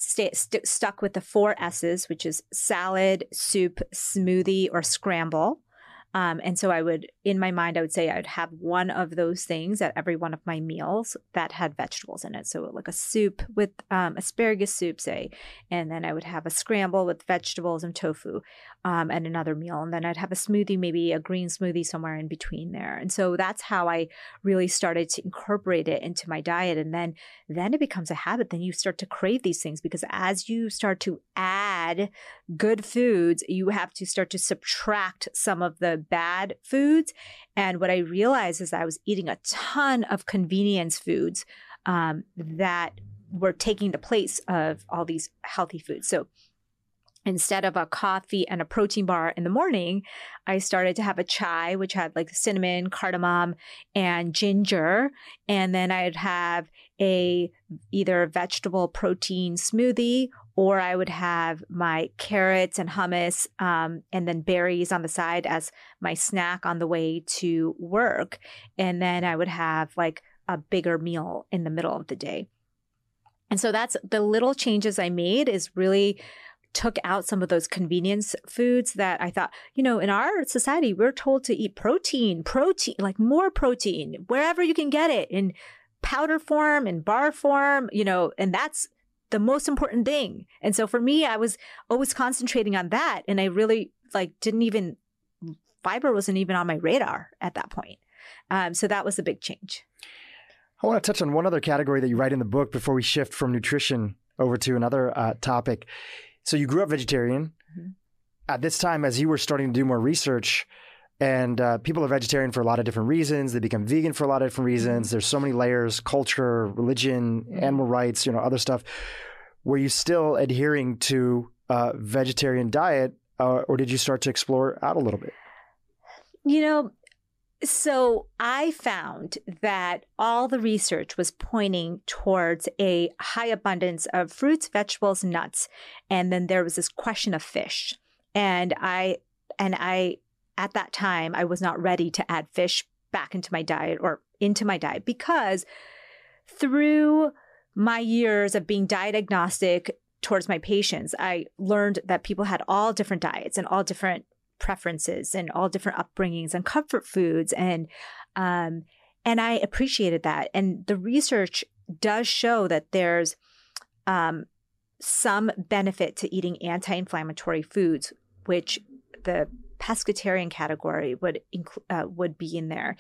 stay, st- stuck with the four S's, which is salad, soup, smoothie, or scramble. Um, and so I would, in my mind, I would say I would have one of those things at every one of my meals that had vegetables in it. So like a soup with um, asparagus soup, say, and then I would have a scramble with vegetables and tofu um, and another meal. And then I'd have a smoothie, maybe a green smoothie somewhere in between there. And so that's how I really started to incorporate it into my diet. And then, then it becomes a habit. Then you start to crave these things because as you start to add good foods, you have to start to subtract some of the bad foods. And what I realized is I was eating a ton of convenience foods um, that were taking the place of all these healthy foods. So instead of a coffee and a protein bar in the morning, I started to have a chai, which had like cinnamon, cardamom, and ginger. And then I'd have a either vegetable protein smoothie or I would have my carrots and hummus um, and then berries on the side as my snack on the way to work. And then I would have like a bigger meal in the middle of the day. And so that's the little changes I made is really took out some of those convenience foods that I thought, you know, in our society, we're told to eat protein, protein, like more protein, wherever you can get it in powder form and bar form, you know, and that's the most important thing. And so for me, I was always concentrating on that. And I really like didn't even, fiber wasn't even on my radar at that point. Um, so that was a big change. I want to touch on one other category that you write in the book before we shift from nutrition over to another uh, topic. So you grew up vegetarian. Mm-hmm. At this time, as you were starting to do more research, and uh, people are vegetarian for a lot of different reasons. They become vegan for a lot of different reasons. Mm-hmm. There's so many layers: culture, religion, mm-hmm. animal rights, you know, other stuff. Were you still adhering to a vegetarian diet, uh, or did you start to explore out a little bit? You know, so I found that all the research was pointing towards a high abundance of fruits, vegetables, nuts. And then there was this question of fish. And I, and I, at that time, I was not ready to add fish back into my diet or into my diet because through my years of being diet agnostic towards my patients, I learned that people had all different diets and all different preferences and all different upbringings and comfort foods and um, and I appreciated that. And the research does show that there's um, some benefit to eating anti-inflammatory foods, which the pescatarian category would include uh, would be in there.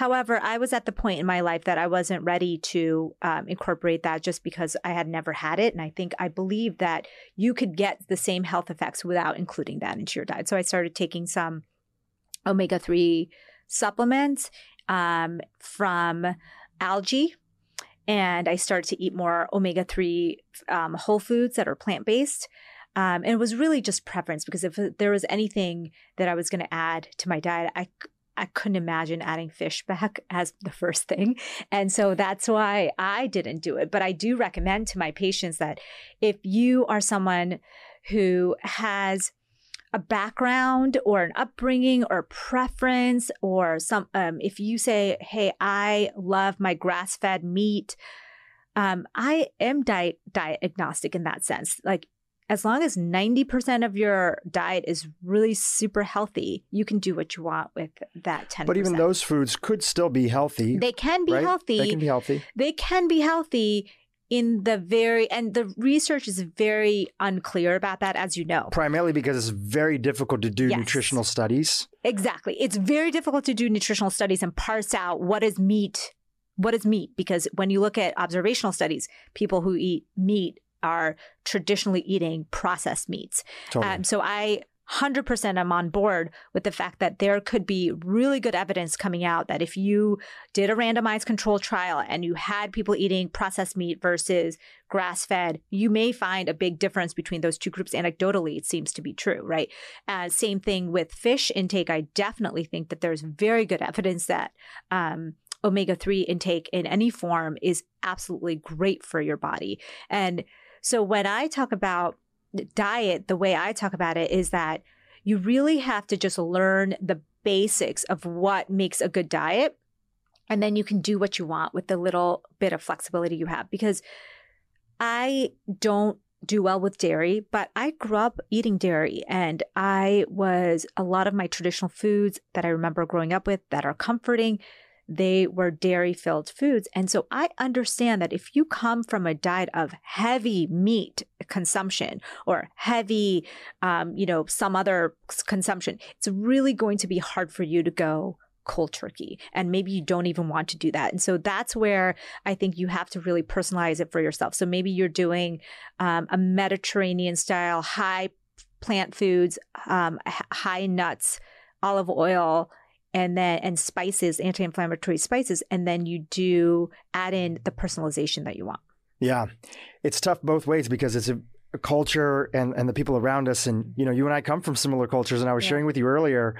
However, I was at the point in my life that I wasn't ready to um, incorporate that just because I had never had it. And I think I believe that you could get the same health effects without including that into your diet. So I started taking some omega 3 supplements um, from algae. And I started to eat more omega 3 um, whole foods that are plant based. Um, and it was really just preference because if there was anything that I was going to add to my diet, I, I couldn't imagine adding fish back as the first thing. And so that's why I didn't do it. But I do recommend to my patients that if you are someone who has a background or an upbringing or preference or some um, if you say hey i love my grass-fed meat um, i am diet diet agnostic in that sense like as long as 90% of your diet is really super healthy, you can do what you want with that 10%. But even those foods could still be healthy. They can be right? healthy. They can be healthy. They can be healthy in the very and the research is very unclear about that as you know primarily because it's very difficult to do Yes. nutritional studies exactly it's very difficult to do nutritional studies and parse out what is meat what is meat because when you look at observational studies people who eat meat are traditionally eating processed meats totally um, so I 100% am on board with the fact that there could be really good evidence coming out that if you did a randomized control trial and you had people eating processed meat versus grass fed, you may find a big difference between those two groups. Anecdotally, it seems to be true, right? Uh, same thing with fish intake. I definitely think that there's very good evidence that um, omega 3 intake in any form is absolutely great for your body. And so when I talk about diet, the way I talk about it is that you really have to just learn the basics of what makes a good diet. And then you can do what you want with the little bit of flexibility you have. Because I don't do well with dairy, but I grew up eating dairy and I was a lot of my traditional foods that I remember growing up with that are comforting they were dairy filled foods. And so I understand that if you come from a diet of heavy meat consumption or heavy, um, you know, some other consumption, it's really going to be hard for you to go cold turkey. And maybe you don't even want to do that. And so that's where I think you have to really personalize it for yourself. So maybe you're doing um, a Mediterranean style, high plant foods, um, high nuts, olive oil, and then and spices, anti-inflammatory spices, and then you do add in the personalization that you want. Yeah, it's tough both ways because it's a, a culture and and the people around us, and you know, you and I come from similar cultures, and I was Yeah. sharing with you earlier,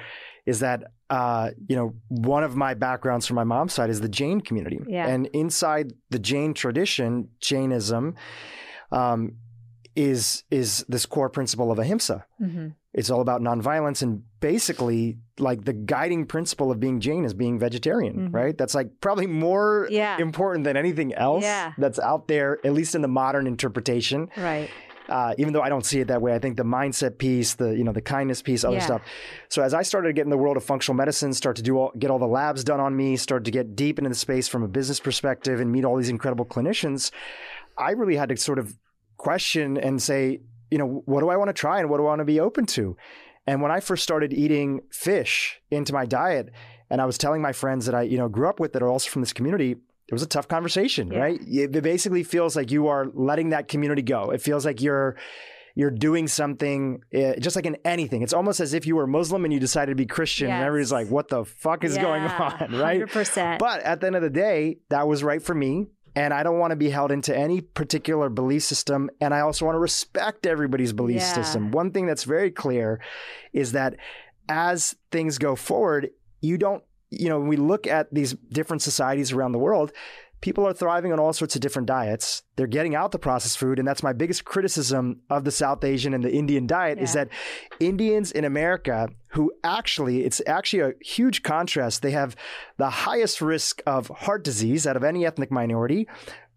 is that uh, you know one of my backgrounds from my mom's side is the Jain community, Yeah. and inside the Jain tradition, Jainism. Um, is is this core principle of ahimsa? Mm-hmm. It's all about nonviolence and basically like the guiding principle of being Jain is being vegetarian, Mhm. right? That's like probably more Yeah. important than anything else Yeah. that's out there, at least in the modern interpretation. Right. Uh, even though I don't see it that way, I think the mindset piece, the you know the kindness piece, other Yeah. stuff. So as I started to get in the world of functional medicine, start to do all, get all the labs done on me, start to get deep into the space from a business perspective, and meet all these incredible clinicians, I really had to sort of question and say, you know, what do I want to try and what do I want to be open to? And when I first started eating fish into my diet, and I was telling my friends that I, you know, grew up with that are also from this community, it was a tough conversation, Yeah. right? It basically feels like you are letting that community go. It feels like you're you're doing something uh, just like in anything. It's almost as if you were Muslim and you decided to be Christian, and everybody's like, "What the fuck is going on?" Right? 100%. But at the end of the day, that was right for me. And I don't want to be held into any particular belief system. And I also want to respect everybody's belief Yeah. system. One thing that's very clear is that as things go forward, you don't, you know, when we look at these different societies around the world, people are thriving on all sorts of different diets. They're getting out the processed food. And that's my biggest criticism of the South Asian and the Indian diet is that Indians in America who actually, it's actually a huge contrast. They have the highest risk of heart disease out of any ethnic minority.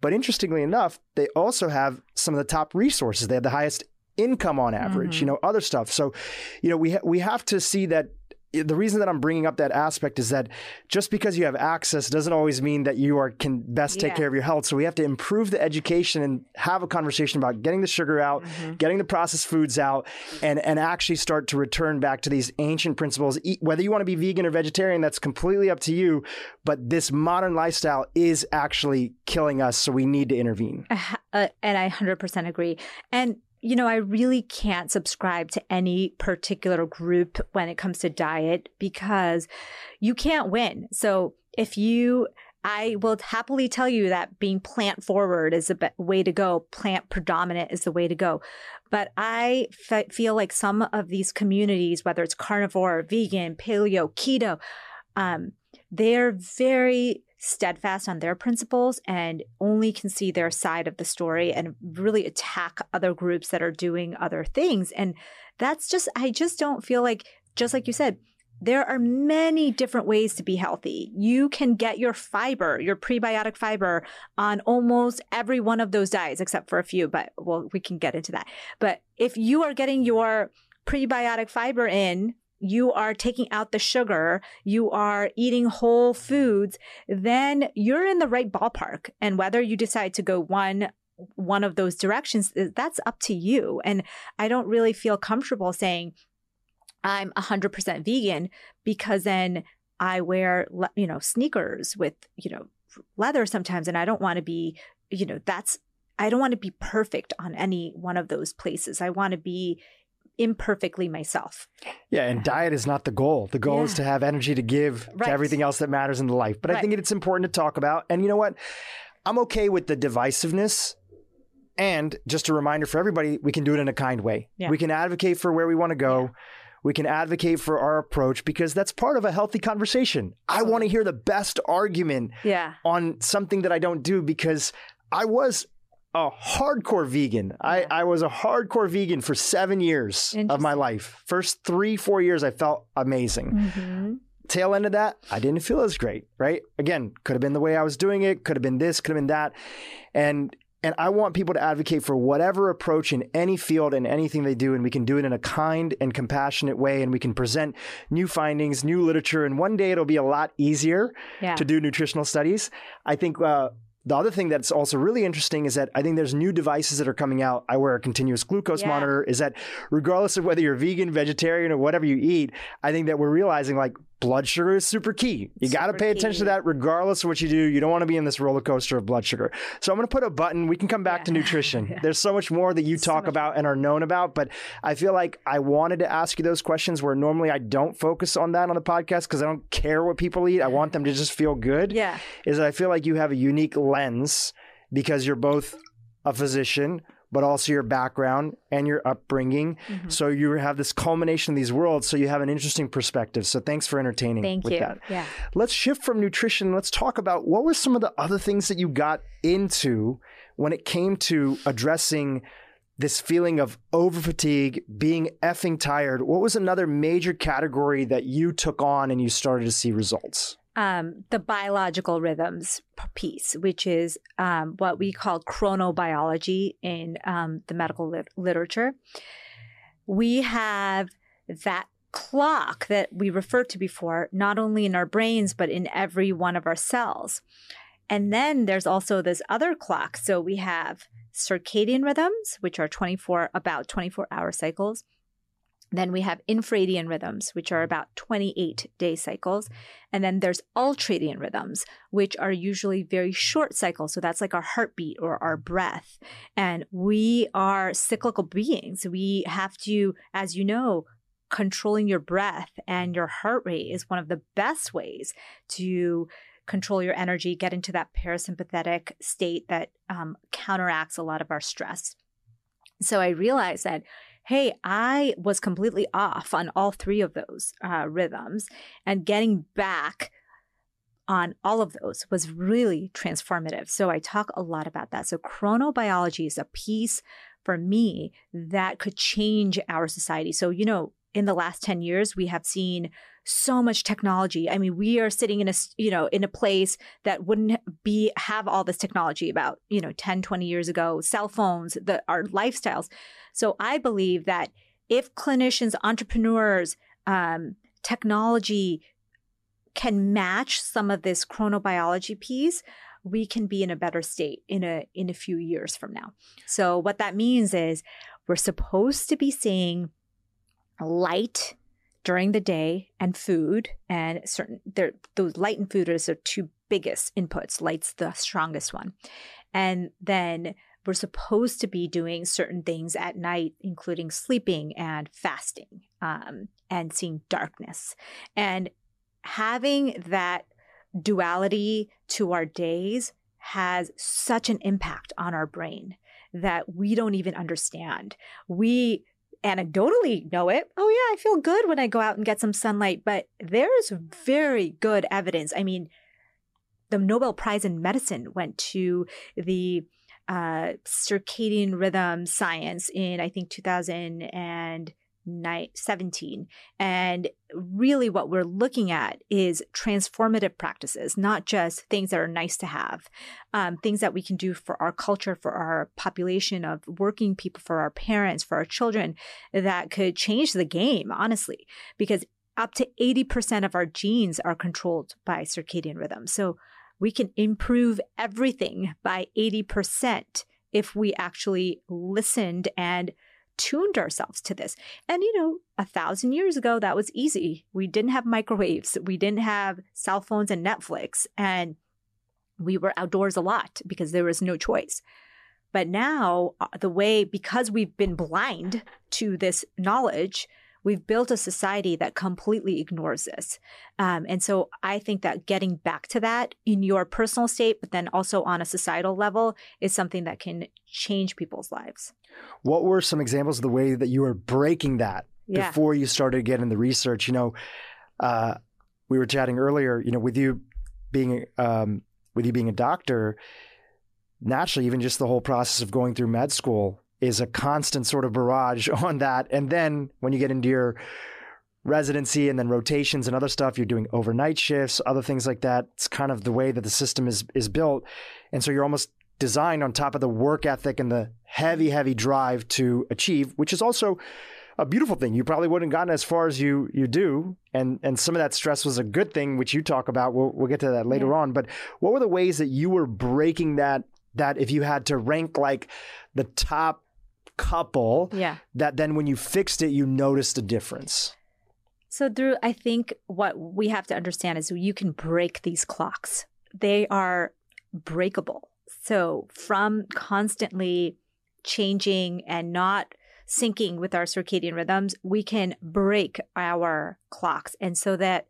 But interestingly enough, they also have some of the top resources. They have the highest income on average, Mhm. you know, other stuff. So, you know, we ha- we have to see that the reason that I'm bringing up that aspect is that just because you have access doesn't always mean that you are can best take Yeah. care of your health. So we have to improve the education and have a conversation about getting the sugar out, Mhm. getting the processed foods out, and and actually start to return back to these ancient principles. Eat, whether you want to be vegan or vegetarian, that's completely up to you. But this modern lifestyle is actually killing us, so we need to intervene. Uh, and I 100% agree. And, you know, I really can't subscribe to any particular group when it comes to diet because you can't win. So if you I will happily tell you that being plant forward is the way to go. Plant predominant is the way to go. But I f- feel like some of these communities, whether it's carnivore, vegan, paleo, keto, um, they're very steadfast on their principles and only can see their side of the story and really attack other groups that are doing other things. And that's just, I just don't feel like, just like you said, there are many different ways to be healthy. You can get your fiber, your prebiotic fiber on almost every one of those diets, except for a few, but well, we can get into that. But if you are getting your prebiotic fiber in, you are taking out the sugar, you are eating whole foods, then you're in the right ballpark. And whether you decide to go one one of those directions that's up to you and i don't really feel comfortable saying I'm 100% vegan because then I wear, you know, sneakers with, you know, leather sometimes. And I don't want to be, you know, that's, I don't want to be perfect on any one of those places. I want to be imperfectly myself. Yeah, and diet is not the goal. The goal yeah. is to have energy to give right. to everything else that matters in the life. But right. I think it's important to talk about. And you know what? I'm okay with the divisiveness. And just a reminder for everybody, we can do it in a kind way. Yeah. We can advocate for where we want to go. Yeah. We can advocate for our approach because that's part of a healthy conversation. I want to hear the best argument yeah. on something that I don't do because I was a hardcore vegan. I, I was a hardcore vegan for seven years of my life. First three, four years, I felt amazing. Mm-hmm. Tail end of that, I didn't feel as great, right? Again, could have been the way I was doing it, could have been this, could have been that. And and I want people to advocate for whatever approach in any field and anything they do. And we can do it in a kind and compassionate way. And we can present new findings, new literature. And one day it'll be a lot easier yeah. to do nutritional studies. I think, uh, the other thing that's also really interesting is that I think there's new devices that are coming out. I wear a continuous glucose yeah. monitor. Is that regardless of whether you're vegan, vegetarian, or whatever you eat, I think that we're realizing like blood sugar is super key. You got to pay key. attention to that regardless of what you do. You don't want to be in this roller coaster of blood sugar. So I'm going to put a button. We can come back yeah. to nutrition. yeah. There's so much more that you so talk about and are known about, but I feel like I wanted to ask you those questions where normally I don't focus on that on the podcast because I don't care what people eat. I want them to just feel good. Yeah. Is that I feel like you have a unique lens because you're both a physician, but also your background and your upbringing. Mm-hmm. So you have this culmination of these worlds. So you have an interesting perspective. So thanks for entertaining Thank with you. that. Yeah. Let's shift from nutrition. Let's talk about what were some of the other things that you got into when it came to addressing this feeling of over fatigue, being effing tired. What was another major category that you took on and you started to see results? Um, the biological rhythms piece, which is um, what we call chronobiology in um, the medical lit- literature. We have that clock that we referred to before, not only in our brains, but in every one of our cells. And then there's also this other clock. So we have circadian rhythms, which are 24, about 24 hour cycles. Then we have infradian rhythms, which are mm. about 28 day cycles. And then there's ultradian rhythms, which are usually very short cycles. So that's like our heartbeat or our mm. breath. And we are cyclical beings. We have to, as you know, controlling your breath and mm. your heart rate is one of the best ways to control your energy, get into that parasympathetic state that um, counteracts a lot of our stress. So I realized that hey, I was completely off on all three of those uh, rhythms, and getting back on all of those was really transformative. So I talk a lot about that. So chronobiology is a piece for me that could change our society. So, you know, in the last 10 years, we have seen so much technology. I mean, we are sitting in a, you know, in a place that wouldn't be, have all this technology about, you know, 10, 20 years ago, cell phones, the, our lifestyles. So I believe that if clinicians, entrepreneurs, um, technology can match some of this chronobiology piece, we can be in a better state in a in a few years from now. So what that means is we're supposed to be seeing light during the day and food and certain there those light and food are the two biggest inputs light's the strongest one and then we're supposed to be doing certain things at night including sleeping and fasting um, and seeing darkness and having that duality to our days has such an impact on our brain that we don't even understand. We anecdotally know it. Oh, yeah, I feel good when I go out and get some sunlight. But there's very good evidence. I mean, the Nobel Prize in Medicine went to the uh, circadian rhythm science in, I think, 2000 and 17. And really, what we're looking at is transformative practices, not just things that are nice to have, um, things that we can do for our culture, for our population of working people, for our parents, for our children, that could change the game, honestly, because up to 80% of our genes are controlled by circadian rhythm. So we can improve everything by 80% if we actually listened and tuned ourselves to this. And, you know, a thousand years ago, that was easy. We didn't have microwaves, we didn't have cell phones and Netflix, and we were outdoors a lot because there was no choice. But now, uh, the way, because we've been blind to this knowledge, we've built a society that completely ignores this. Um, and so I think that getting back to that in your personal state, but then also on a societal level, is something that can change people's lives. What were some examples of the way that you were breaking that yeah. before you started getting the research? You know, uh, we were chatting earlier. You know, with you being um, with you being a doctor, naturally, even just the whole process of going through med school is a constant sort of barrage on that. And then when you get into your residency and then rotations and other stuff, you're doing overnight shifts, other things like that. It's kind of the way that the system is is built. And so you're almost designed on top of the work ethic and the heavy, heavy drive to achieve, which is also a beautiful thing. You probably wouldn't have gotten as far as you you do, and and some of that stress was a good thing, which you talk about. We'll we'll get to that later yeah. on. But what were the ways that you were breaking that? That if you had to rank like the top couple, yeah, that then when you fixed it, you noticed a difference. So, Dhru, I think what we have to understand is you can break these clocks. They are breakable. So, from constantly changing and not syncing with our circadian rhythms, we can break our clocks. And so that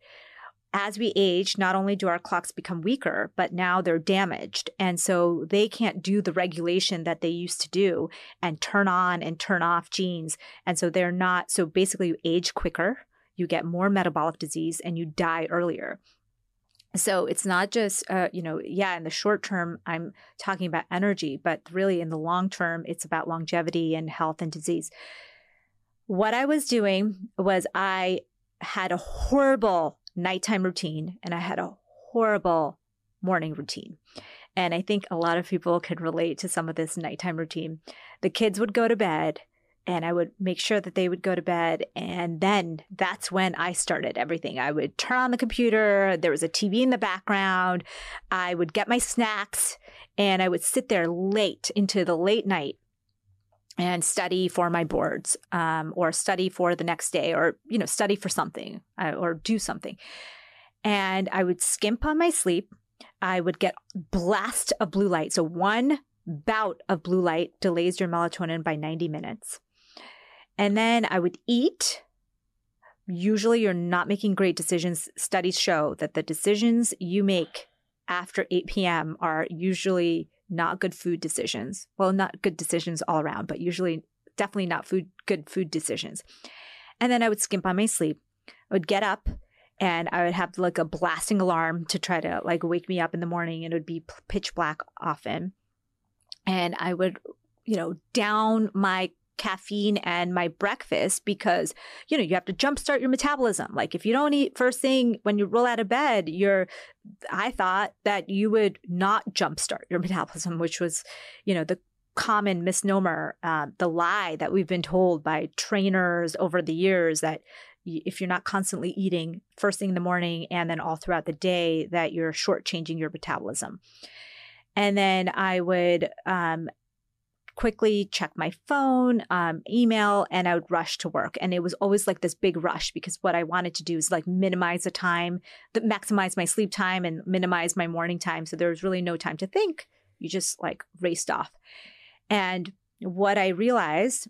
as we age, not only do our clocks become weaker, but now they're damaged. And so they can't do the regulation that they used to do and turn on and turn off genes. And so they're not, so basically, you age quicker, you get more metabolic disease, and you die earlier. So it's not just, uh, you know, yeah, in the short term, I'm talking about energy, but really in the long term, it's about longevity and health and disease. What I was doing was I had a horrible nighttime routine and I had a horrible morning routine. And I think a lot of people can relate to some of this nighttime routine. The kids would go to bed and I would make sure that they would go to bed. And then that's when I started everything. I would turn on the computer, there was a TV in the background, I would get my snacks, and I would sit there late into the late night and study for my boards um, or study for the next day or you know study for something uh, or do something and i would skimp on my sleep i would get blast of blue light so one bout of blue light delays your melatonin by 90 minutes and then I would eat. Usually, you're not making great decisions. Studies show that the decisions you make after 8 p.m. are usually not good food decisions. Well, not good decisions all around, but usually definitely not food good food decisions. And then I would skimp on my sleep. I would get up and I would have like a blasting alarm to try to like wake me up in the morning and it would be pitch black often. And I would, you know, down my caffeine and my breakfast because you know you have to jumpstart your metabolism. Like if you don't eat first thing when you roll out of bed you're i thought that you would not jumpstart your metabolism which was you know the common misnomer uh, the lie that we've been told by trainers over the years that if you're not constantly eating first thing in the morning and then all throughout the day that you're shortchanging your metabolism. And then I would um, quickly check my phone, um, email, and I would rush to work. And it was always like this big rush because what I wanted to do is like minimize the time, maximize my sleep time and minimize my morning time. So there was really no time to think. You just like raced off. And what I realized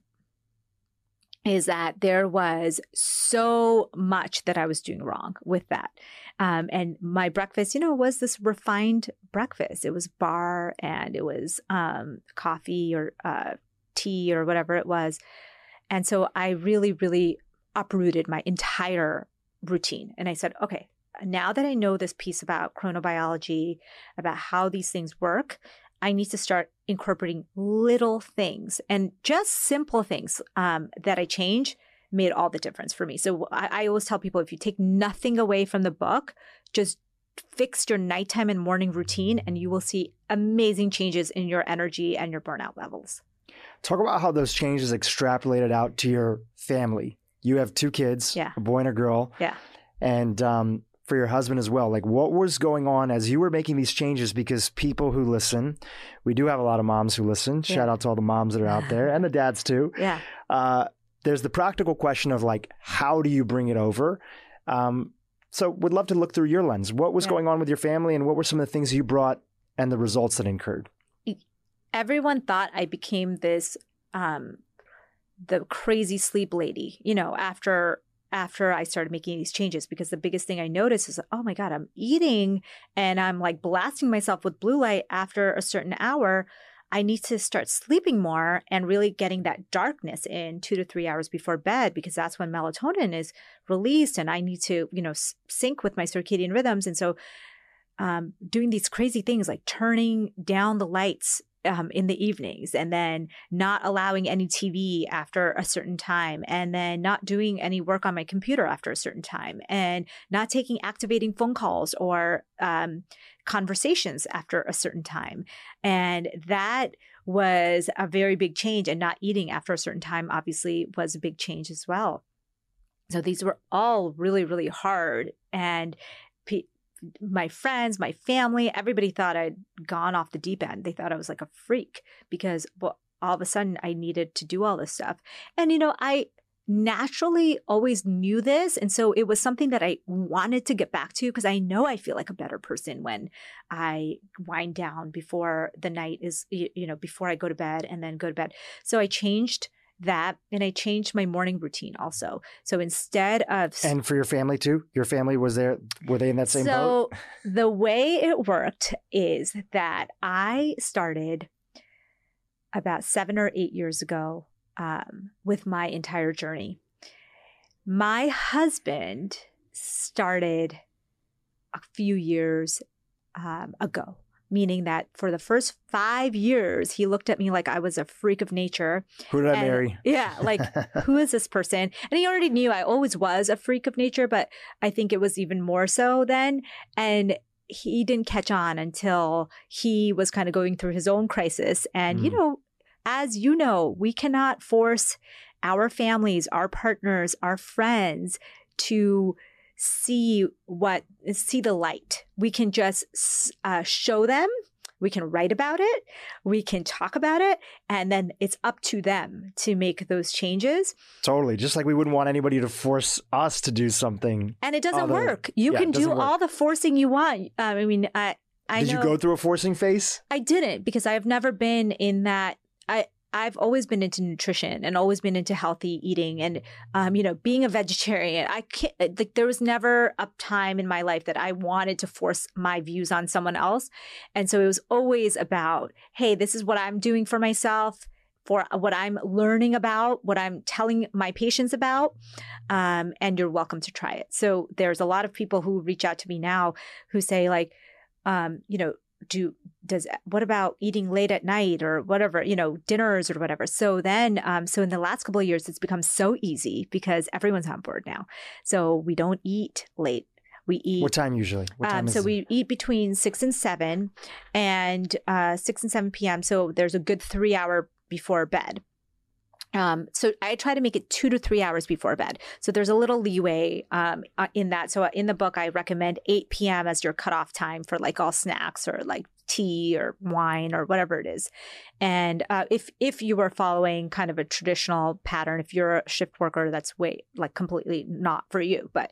is that there was so much that I was doing wrong with that. Um, and my breakfast, you know, was this refined breakfast. It was bar and it was um, coffee or uh, tea or whatever it was. And so I really, really uprooted my entire routine. And I said, okay, now that I know this piece about chronobiology, about how these things work, I need to start incorporating little things and just simple things um, that I change made all the difference for me. So I, I always tell people if you take nothing away from the book, just fix your nighttime and morning routine, and you will see amazing changes in your energy and your burnout levels. Talk about how those changes extrapolated out to your family. You have two kids, yeah. a boy and a girl. Yeah. And um, for your husband as well. Like, what was going on as you were making these changes? Because people who listen, we do have a lot of moms who listen. Yeah. Shout out to all the moms that are out there and the dads too. Yeah. Uh, there's the practical question of like, how do you bring it over? Um, so, would love to look through your lens. What was yeah. going on with your family, and what were some of the things you brought and the results that incurred? Everyone thought I became this um, the crazy sleep lady. You know, after after I started making these changes because the biggest thing I noticed is, oh my God, I'm eating and I'm like blasting myself with blue light after a certain hour. I need to start sleeping more and really getting that darkness in two to three hours before bed because that's when melatonin is released and I need to, you know, sync with my circadian rhythms. And so, um, doing these crazy things like turning down the lights um, in the evenings and then not allowing any TV after a certain time and then not doing any work on my computer after a certain time and not taking activating phone calls or um, conversations after a certain time. And that was a very big change. And not eating after a certain time, obviously, was a big change as well. So these were all really, really hard. And my friends, my family, everybody thought I'd gone off the deep end. They thought I was like a freak because well, all of a sudden I needed to do all this stuff. And you know, I naturally always knew this and so it was something that I wanted to get back to because I know I feel like a better person when I wind down before the night is you know before I go to bed and then go to bed. So I changed that and I changed my morning routine also. So instead of And for your family too? Your family was there were they in that same so boat? So the way it worked is that I started about 7 or 8 years ago um, with my entire journey. My husband started a few years um, ago meaning that for the first five years, he looked at me like I was a freak of nature. Who did I marry? Yeah, like, who is this person? And he already knew I always was a freak of nature, but I think it was even more so then. And he didn't catch on until he was kind of going through his own crisis. And, mm. you know, as you know, we cannot force our families, our partners, our friends to see what see the light. We can just uh, show them. We can write about it. We can talk about it, and then it's up to them to make those changes. Totally, just like we wouldn't want anybody to force us to do something, and it doesn't other, work. You yeah, can do all the forcing you want. Um, I mean, I. I Did know, you go through a forcing phase? I didn't because I've never been in that. I I've always been into nutrition and always been into healthy eating and, um, you know, being a vegetarian. I can't, uh, like, there was never a time in my life that I wanted to force my views on someone else. And so it was always about, hey, this is what I'm doing for myself, for what I'm learning about, what I'm telling my patients about. Um, and you're welcome to try it. So there's a lot of people who reach out to me now who say, like, um, you know, do does what about eating late at night or whatever you know dinners or whatever? So then um, so in the last couple of years it's become so easy because everyone's on board now. So we don't eat late. We eat what time usually? What time um, so we eat between 6 and 7 and uh, 6 and 7 p.m so there's a good three hour before bed um, so I try to make it two to three hours before bed. So there's a little leeway um, uh, in that. So in the book, I recommend 8 p.m. as your cutoff time for like all snacks or like tea or wine or whatever it is. And uh, if if you are following kind of a traditional pattern, if you're a shift worker, that's way like completely not for you. But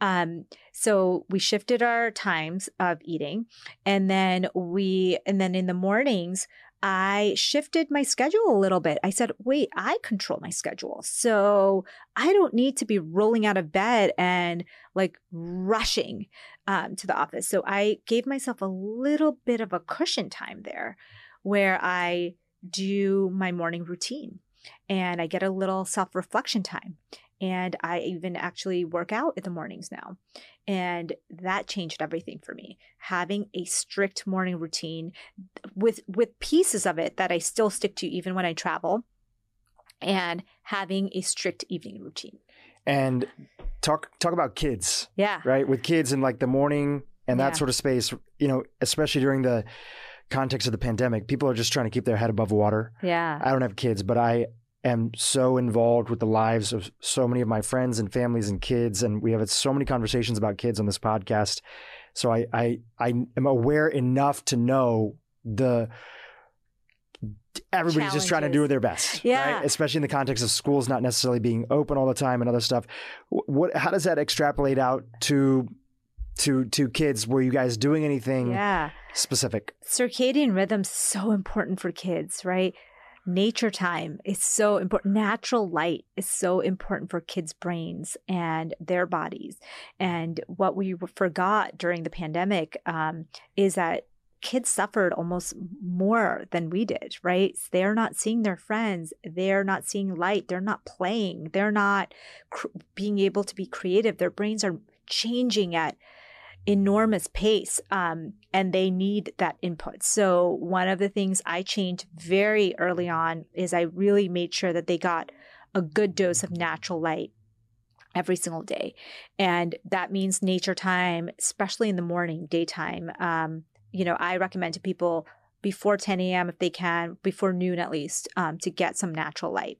um, so we shifted our times of eating, and then we and then in the mornings I shifted my schedule a little bit. I said, wait, I control my schedule. So I don't need to be rolling out of bed and like rushing um, to the office. So I gave myself a little bit of a cushion time there where I do my morning routine and I get a little self reflection time. And I even actually work out in the mornings now. And that changed everything for me. Having a strict morning routine with with pieces of it that I still stick to even when I travel and having a strict evening routine. And talk talk about kids. Yeah. Right? With kids in like the morning and that Yeah. sort of space, you know, especially during the context of the pandemic, people are just trying to keep their head above water. Yeah. I don't have kids, but I am so involved with the lives of so many of my friends and families and kids, and we have so many conversations about kids on this podcast. So I I I am aware enough to know the everybody's just trying to do their best, Yeah. right? Especially in the context of schools not necessarily being open all the time and other stuff. What how does that extrapolate out to to to kids? Were you guys doing anything Yeah. specific? circadian rhythm's so important for kids, right? Nature time is so important. Natural light is so important for kids' brains and their bodies. And what we forgot during the pandemic um, is that kids suffered almost more than we did, right? They're not seeing their friends. They're not seeing light. They're not playing. They're not cr- being able to be creative. Their brains are changing at enormous pace um, and they need that input. So, one of the things I changed very early on is I really made sure that they got a good dose of natural light every single day. And that means nature time, especially in the morning, daytime. Um, you know, I recommend to people before 10 a.m. if they can, before noon at least, um, to get some natural light.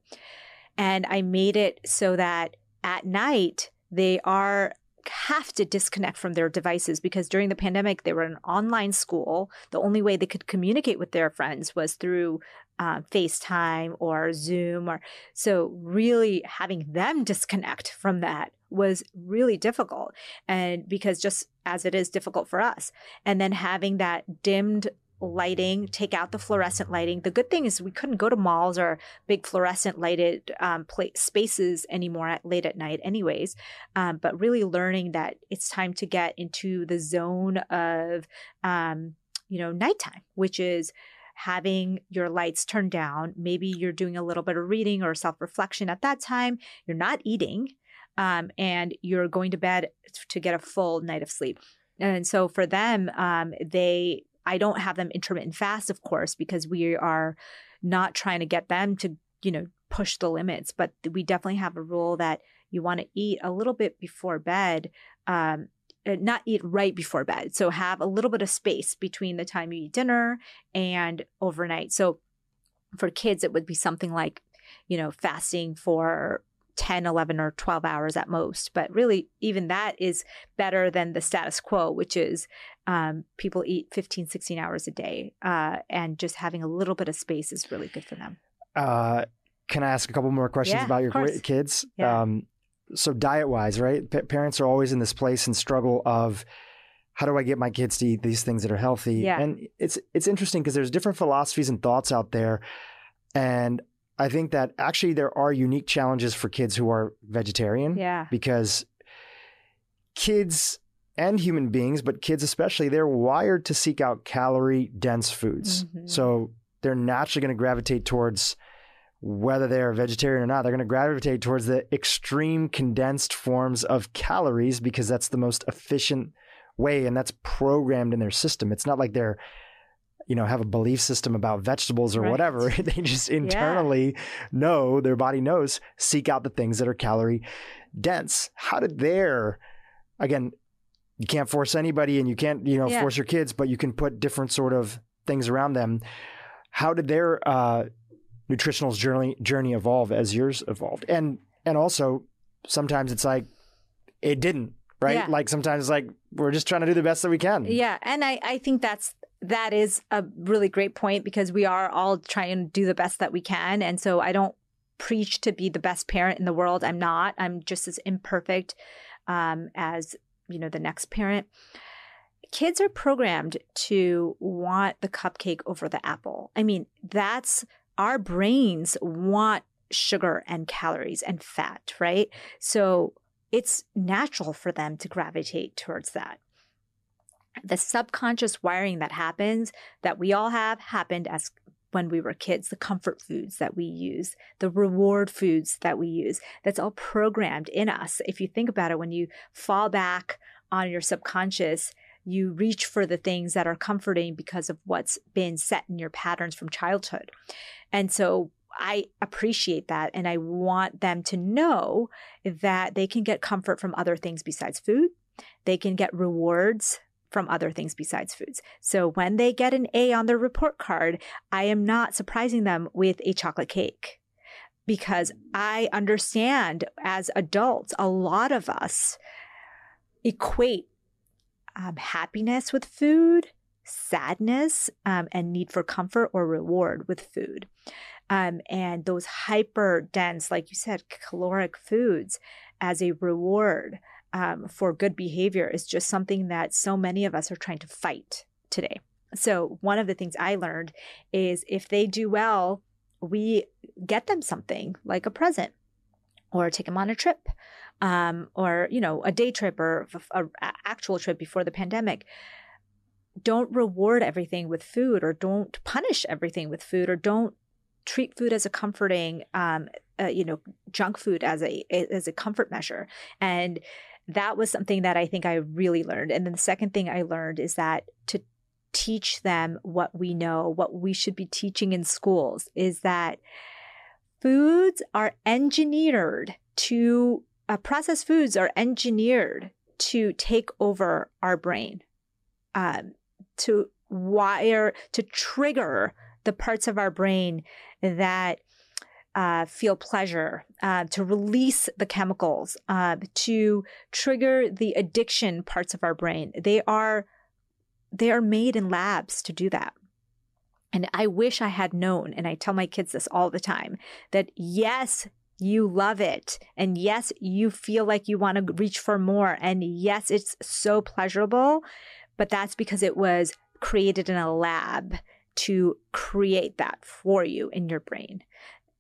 And I made it so that at night they are have to disconnect from their devices because during the pandemic they were in online school. The only way they could communicate with their friends was through uh, facetime or zoom or so really having them disconnect from that was really difficult. And because just as it is difficult for us. And then having that dimmed lighting take out the fluorescent lighting. The good thing is we couldn't go to malls or big fluorescent lighted um, pla spaces anymore at late at night anyways. Um, but really learning that it's time to get into the zone of um, you know nighttime which is having your lights turned down. Maybe you're doing a little bit of reading or self-reflection at that time. You're not eating um, and you're going to bed to get a full night of sleep. And so for them um, they i don't have them intermittent fast of course because we are not trying to get them to you know push the limits but we definitely have a rule that you want to eat a little bit before bed um, uh, not eat right before bed. So have a little bit of space between the time you eat dinner and overnight. So for kids it would be something like you know fasting for 10 11 or 12 hours at most but really even that is better than the status quo which is um, people eat 15 16 hours a day uh, and just having a little bit of space is really good for them Uh, can I ask a couple more questions Yeah, about your course. kids? Yeah. Um, so diet wise, right? Pa- parents are always in this place and struggle of how do I get my kids to eat these things that are healthy? Yeah. And it's it's interesting because there's different philosophies and thoughts out there, and I think that actually there are unique challenges for kids who are vegetarian yeah because kids and human beings, but kids especially, they're wired to seek out calorie dense foods. Mhm. So they're naturally going to gravitate towards whether they're vegetarian or not, they're going to gravitate towards the extreme condensed forms of calories because that's the most efficient way and that's programmed in their system. It's not like they're you know have a belief system about vegetables or Right. whatever they just internally know their body knows seek out the things that are calorie dense how did their again you can't force anybody and you can't you know Yeah. force your kids but you can put different sort of things around them how did their uh, nutritional journey journey evolve as yours evolved and and also sometimes it's like it didn't right Yeah. like sometimes it's like we're just trying to do the best that we can Yeah, and I I think that's that is a really great point because we are all trying to do the best that we can, and so I don't preach to be the best parent in the world. I'm not. I'm just as imperfect um, as you know the next parent. kids are programmed to want the cupcake over the apple. I mean, that's our brains want sugar and calories and fat, right? So it's natural for them to gravitate towards that. The subconscious wiring that happens, that we all have, happened as when we were kids, the comfort foods that we use, the reward foods that we use. That's all programmed in us. If you think about it, when you fall back on your subconscious, you reach for the things that are comforting because of what's been set in your patterns from childhood. And so I appreciate that. And I want them to know that they can get comfort from other things besides food. They can get rewards from other things besides foods. So when they get an A on their report card, I am not surprising them with a chocolate cake because I understand as adults, a lot of us equate um, happiness with food, sadness, um, and need for comfort or reward with food. Um, and those hyper dense, like you said, caloric foods as a reward um, for good behavior is just something that so many of us are trying to fight today. So, one of the things I learned is if they do well, we get them something like a present or take them on a trip um, or, you know, a day trip or an actual trip before the pandemic don't reward everything with food or don't punish everything with food or don't treat food as a comforting um, uh, you know junk food as a as a comfort measure and that was something that i think i really learned. And then the second thing i learned is that to teach them what we know what we should be teaching in schools is that foods are engineered to uh, processed foods are engineered to take over our brain um, to wire to trigger the parts of our brain that uh, feel pleasure, uh, to release the chemicals, uh, to trigger the addiction parts of our brain. They are they are made in labs to do that. And I wish I had known, and I tell my kids this all the time, that yes, you love it. And yes, you feel like you want to reach for more. And yes, it's so pleasurable, but that's because it was created in a lab to create that for you in your brain.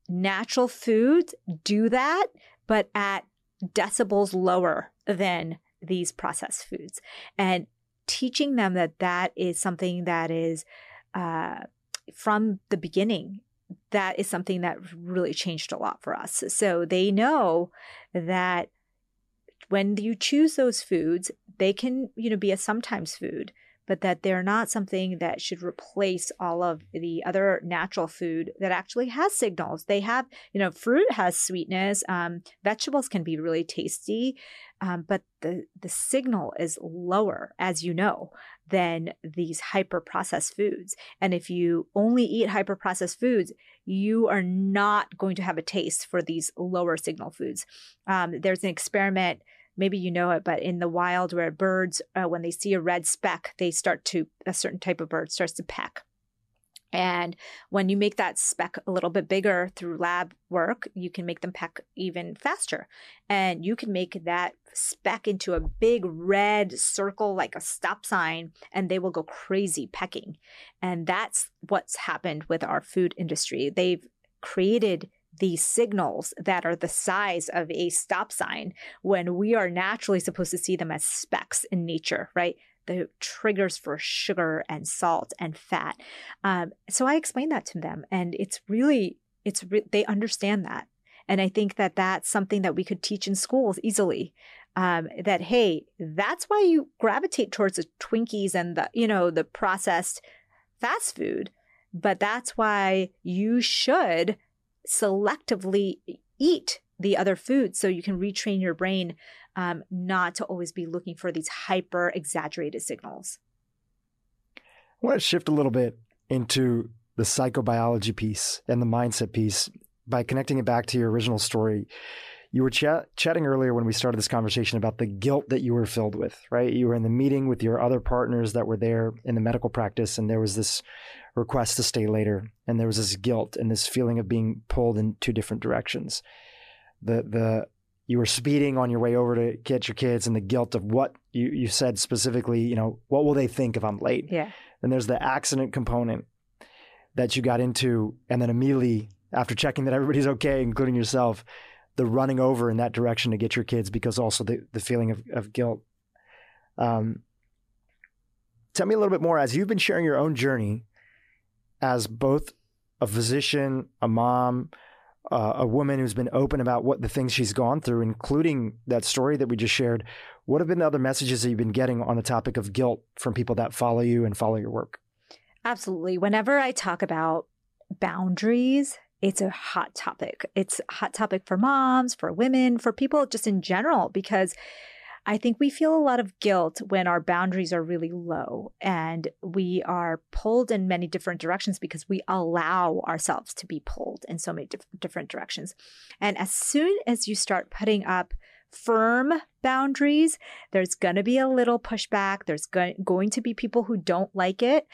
Natural foods do that, but at decibels lower than these processed foods. And teaching them that that is something that is uh, from the beginning that is something that really changed a lot for us. So they know that when you choose those foods, they can, you know, be a sometimes food, but that they're not something that should replace all of the other natural food that actually has signals. They have, you know, fruit has sweetness, um, vegetables can be really tasty, um, but the the signal is lower, as you know, than these hyper processed foods. And if you only eat hyper processed foods, you are not going to have a taste for these lower signal foods. Um, there's an experiment maybe you know it, but in the wild where birds, uh, when they see a red speck, they start to, a certain type of bird starts to peck. And when you make that speck a little bit bigger through lab work, you can make them peck even faster. And you can make that speck into a big red circle like a stop sign, and they will go crazy pecking. And that's what's happened with our food industry. They've created these signals that are the size of a stop sign when we are naturally supposed to see them as specks in nature, right? The triggers for sugar and salt and fat. Um, so I explain that to them, and it's really, it's re- they understand that, and I think that that's something that we could teach in schools easily. Um, that hey, that's why you gravitate towards the Twinkies and the you know the processed fast food, but that's why you should selectively eat the other foods so you can retrain your brain um, not to always be looking for these hyper exaggerated signals. I want to shift a little bit into the psychobiology piece and the mindset piece by connecting it back to your original story. You were chatting earlier when we started this conversation about the guilt that you were filled with, right? You were in the meeting with your other partners that were there in the medical practice, and there was this request to stay later, and there was this guilt and this feeling of being pulled in two different directions. The the you were speeding on your way over to get your kids and the guilt of what you, you said specifically, you know, what will they think if I'm late? Yeah. Then there's the accident component that you got into. And then immediately after checking that everybody's okay, including yourself, the running over in that direction to get your kids because also the, the feeling of, of guilt. Um, tell me a little bit more as you've been sharing your own journey as both a physician, a mom, uh, a woman who's been open about what the things she's gone through, including that story that we just shared. What have been the other messages that you've been getting on the topic of guilt from people that follow you and follow your work? Absolutely. Whenever I talk about boundaries, it's a hot topic. It's a hot topic for moms, for women, for people just in general, because I think we feel a lot of guilt when our boundaries are really low and we are pulled in many different directions because we allow ourselves to be pulled in so many diff- different directions. And as soon as you start putting up firm boundaries, there's going to be a little pushback. There's go- going to be people who don't like it.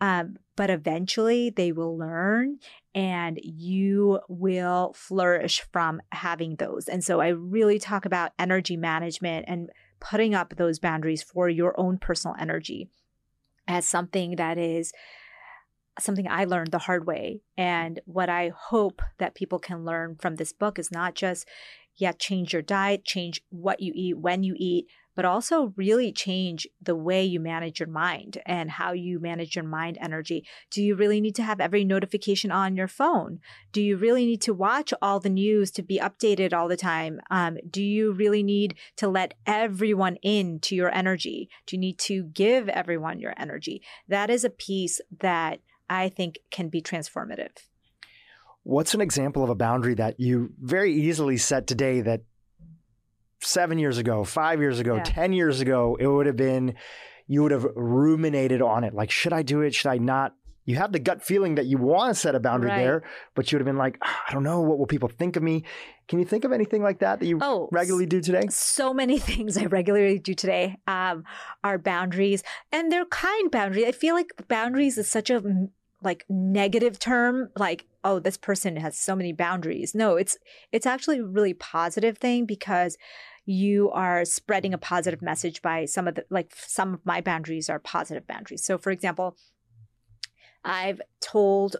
Um, but eventually they will learn and you will flourish from having those. And so I really talk about energy management and putting up those boundaries for your own personal energy as something that is something I learned the hard way. And what I hope that people can learn from this book is not just, yeah, change your diet, change what you eat, when you eat, but also really change the way you manage your mind and how you manage your mind energy. Do you really need to have every notification on your phone? Do you really need to watch all the news to be updated all the time? Um, do you really need to let everyone in to your energy? Do you need to give everyone your energy? That is a piece that I think can be transformative. What's an example of a boundary that you very easily set today that seven years ago, five years ago, yeah. 10 years ago, it would have been, you would have ruminated on it. Like, should I do it? Should I not? You have the gut feeling that you want to set a boundary right. there, but you would have been like, oh, I don't know. What will people think of me? Can you think of anything like that that you oh, regularly do today? So many things I regularly do today um, are boundaries, and they're kind boundaries. I feel like boundaries is such a like negative term like oh this person has so many boundaries no it's it's actually a really positive thing because you are spreading a positive message by some of the like some of my boundaries are positive boundaries. So for example, I've told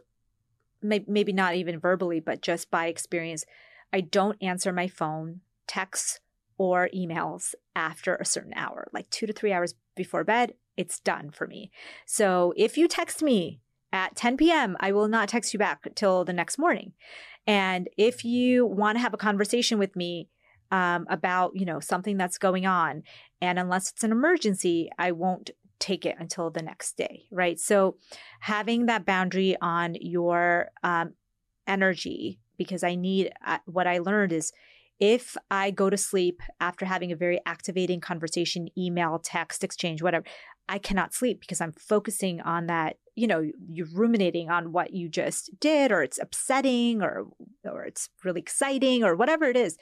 maybe not even verbally but just by experience I don't answer my phone, texts or emails after a certain hour, like 2 to 3 hours before bed, it's done for me. So if you text me at 10 p.m., I will not text you back till the next morning. And if you want to have a conversation with me, um, about you know something that's going on and unless it's an emergency i won't take it until the next day right so having that boundary on your um, energy because i need uh, what i learned is if i go to sleep after having a very activating conversation email text exchange whatever i cannot sleep because i'm focusing on that you know you're ruminating on what you just did or it's upsetting or or it's really exciting or whatever it is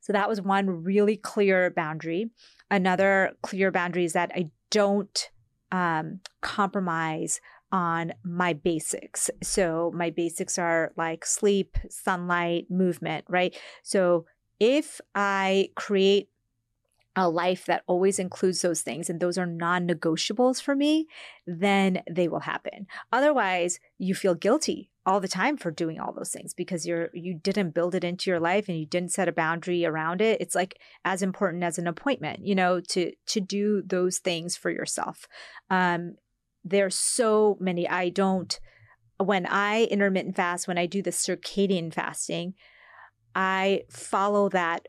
so that was one really clear boundary. Another clear boundary is that I don't um, compromise on my basics. So my basics are like sleep, sunlight, movement, right? So if I create a life that always includes those things and those are non-negotiables for me, then they will happen. Otherwise, you feel guilty all the time for doing all those things because you're you didn't build it into your life and you didn't set a boundary around it it's like as important as an appointment you know to to do those things for yourself um there's so many i don't when i intermittent fast when i do the circadian fasting i follow that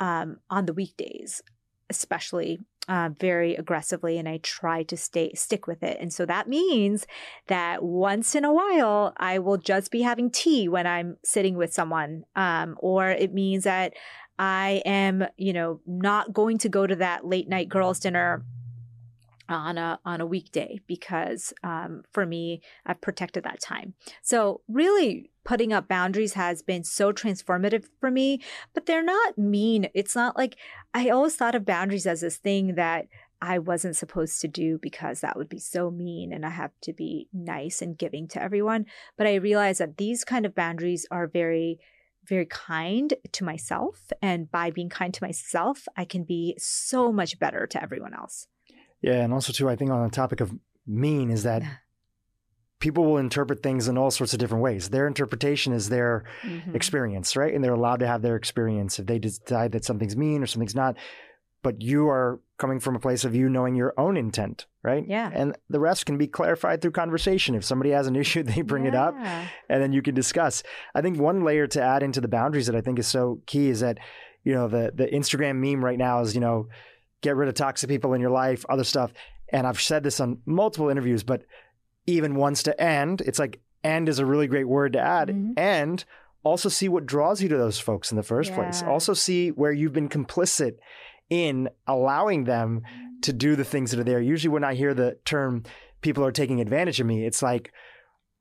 um, on the weekdays especially uh, very aggressively and I try to stay stick with it. And so that means that once in a while I will just be having tea when I'm sitting with someone, um, or it means that I am, you know, not going to go to that late night girls' dinner on a on a weekday because um, for me I've protected that time. So really putting up boundaries has been so transformative for me, but they're not mean. It's not like I always thought of boundaries as this thing that I wasn't supposed to do because that would be so mean and I have to be nice and giving to everyone. But I realized that these kind of boundaries are very very kind to myself. And by being kind to myself, I can be so much better to everyone else. Yeah. And also, too, I think on the topic of mean is that people will interpret things in all sorts of different ways. Their interpretation is their mm-hmm. experience, right? And they're allowed to have their experience. If they decide that something's mean or something's not, but you are coming from a place of you knowing your own intent, right? Yeah. And the rest can be clarified through conversation. If somebody has an issue, they bring yeah. it up and then you can discuss. I think one layer to add into the boundaries that I think is so key is that, you know, the the Instagram meme right now is, you know, get rid of toxic people in your life, other stuff. And I've said this on multiple interviews, but even wants to end, it's like end is a really great word to add. Mm-hmm. And also see what draws you to those folks in the first yeah. place. Also see where you've been complicit in allowing them to do the things that are there. Usually when I hear the term people are taking advantage of me, it's like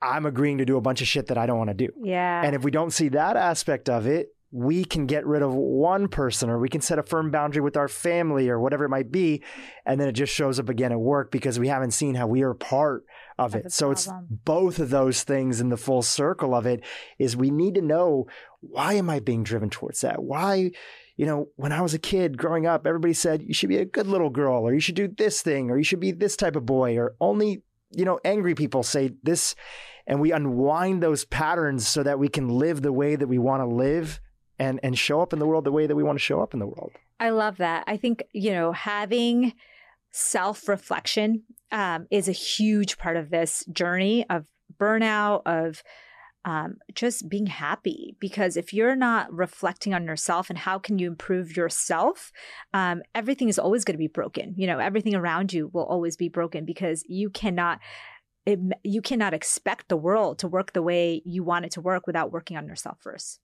I'm agreeing to do a bunch of shit that I don't want to do. Yeah. And if we don't see that aspect of it, we can get rid of one person or we can set a firm boundary with our family or whatever it might be. And then it just shows up again at work because we haven't seen how we are part of it. So it's both of those things in the full circle of it is we need to know why am I being driven towards that? Why, you know, when I was a kid growing up, everybody said you should be a good little girl or you should do this thing or you should be this type of boy or only, you know, angry people say this and we unwind those patterns so that we can live the way that we want to live and and show up in the world the way that we want to show up in the world. I love that. I think you know having self reflection um, is a huge part of this journey of burnout of um, just being happy because if you're not reflecting on yourself and how can you improve yourself um, everything is always going to be broken you know everything around you will always be broken because you cannot it, you cannot expect the world to work the way you want it to work without working on yourself first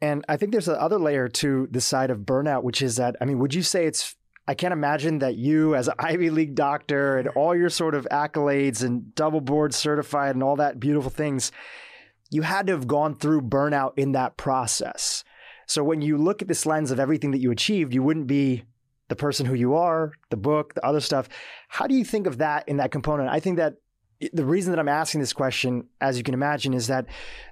and I think there's another layer to the side of burnout, which is that, I mean, would you say it's, I can't imagine that you, as an Ivy League doctor and all your sort of accolades and double board certified and all that beautiful things, you had to have gone through burnout in that process. So when you look at this lens of everything that you achieved, you wouldn't be the person who you are, the book, the other stuff. How do you think of that in that component? I think that the reason that I'm asking this question, as you can imagine, is that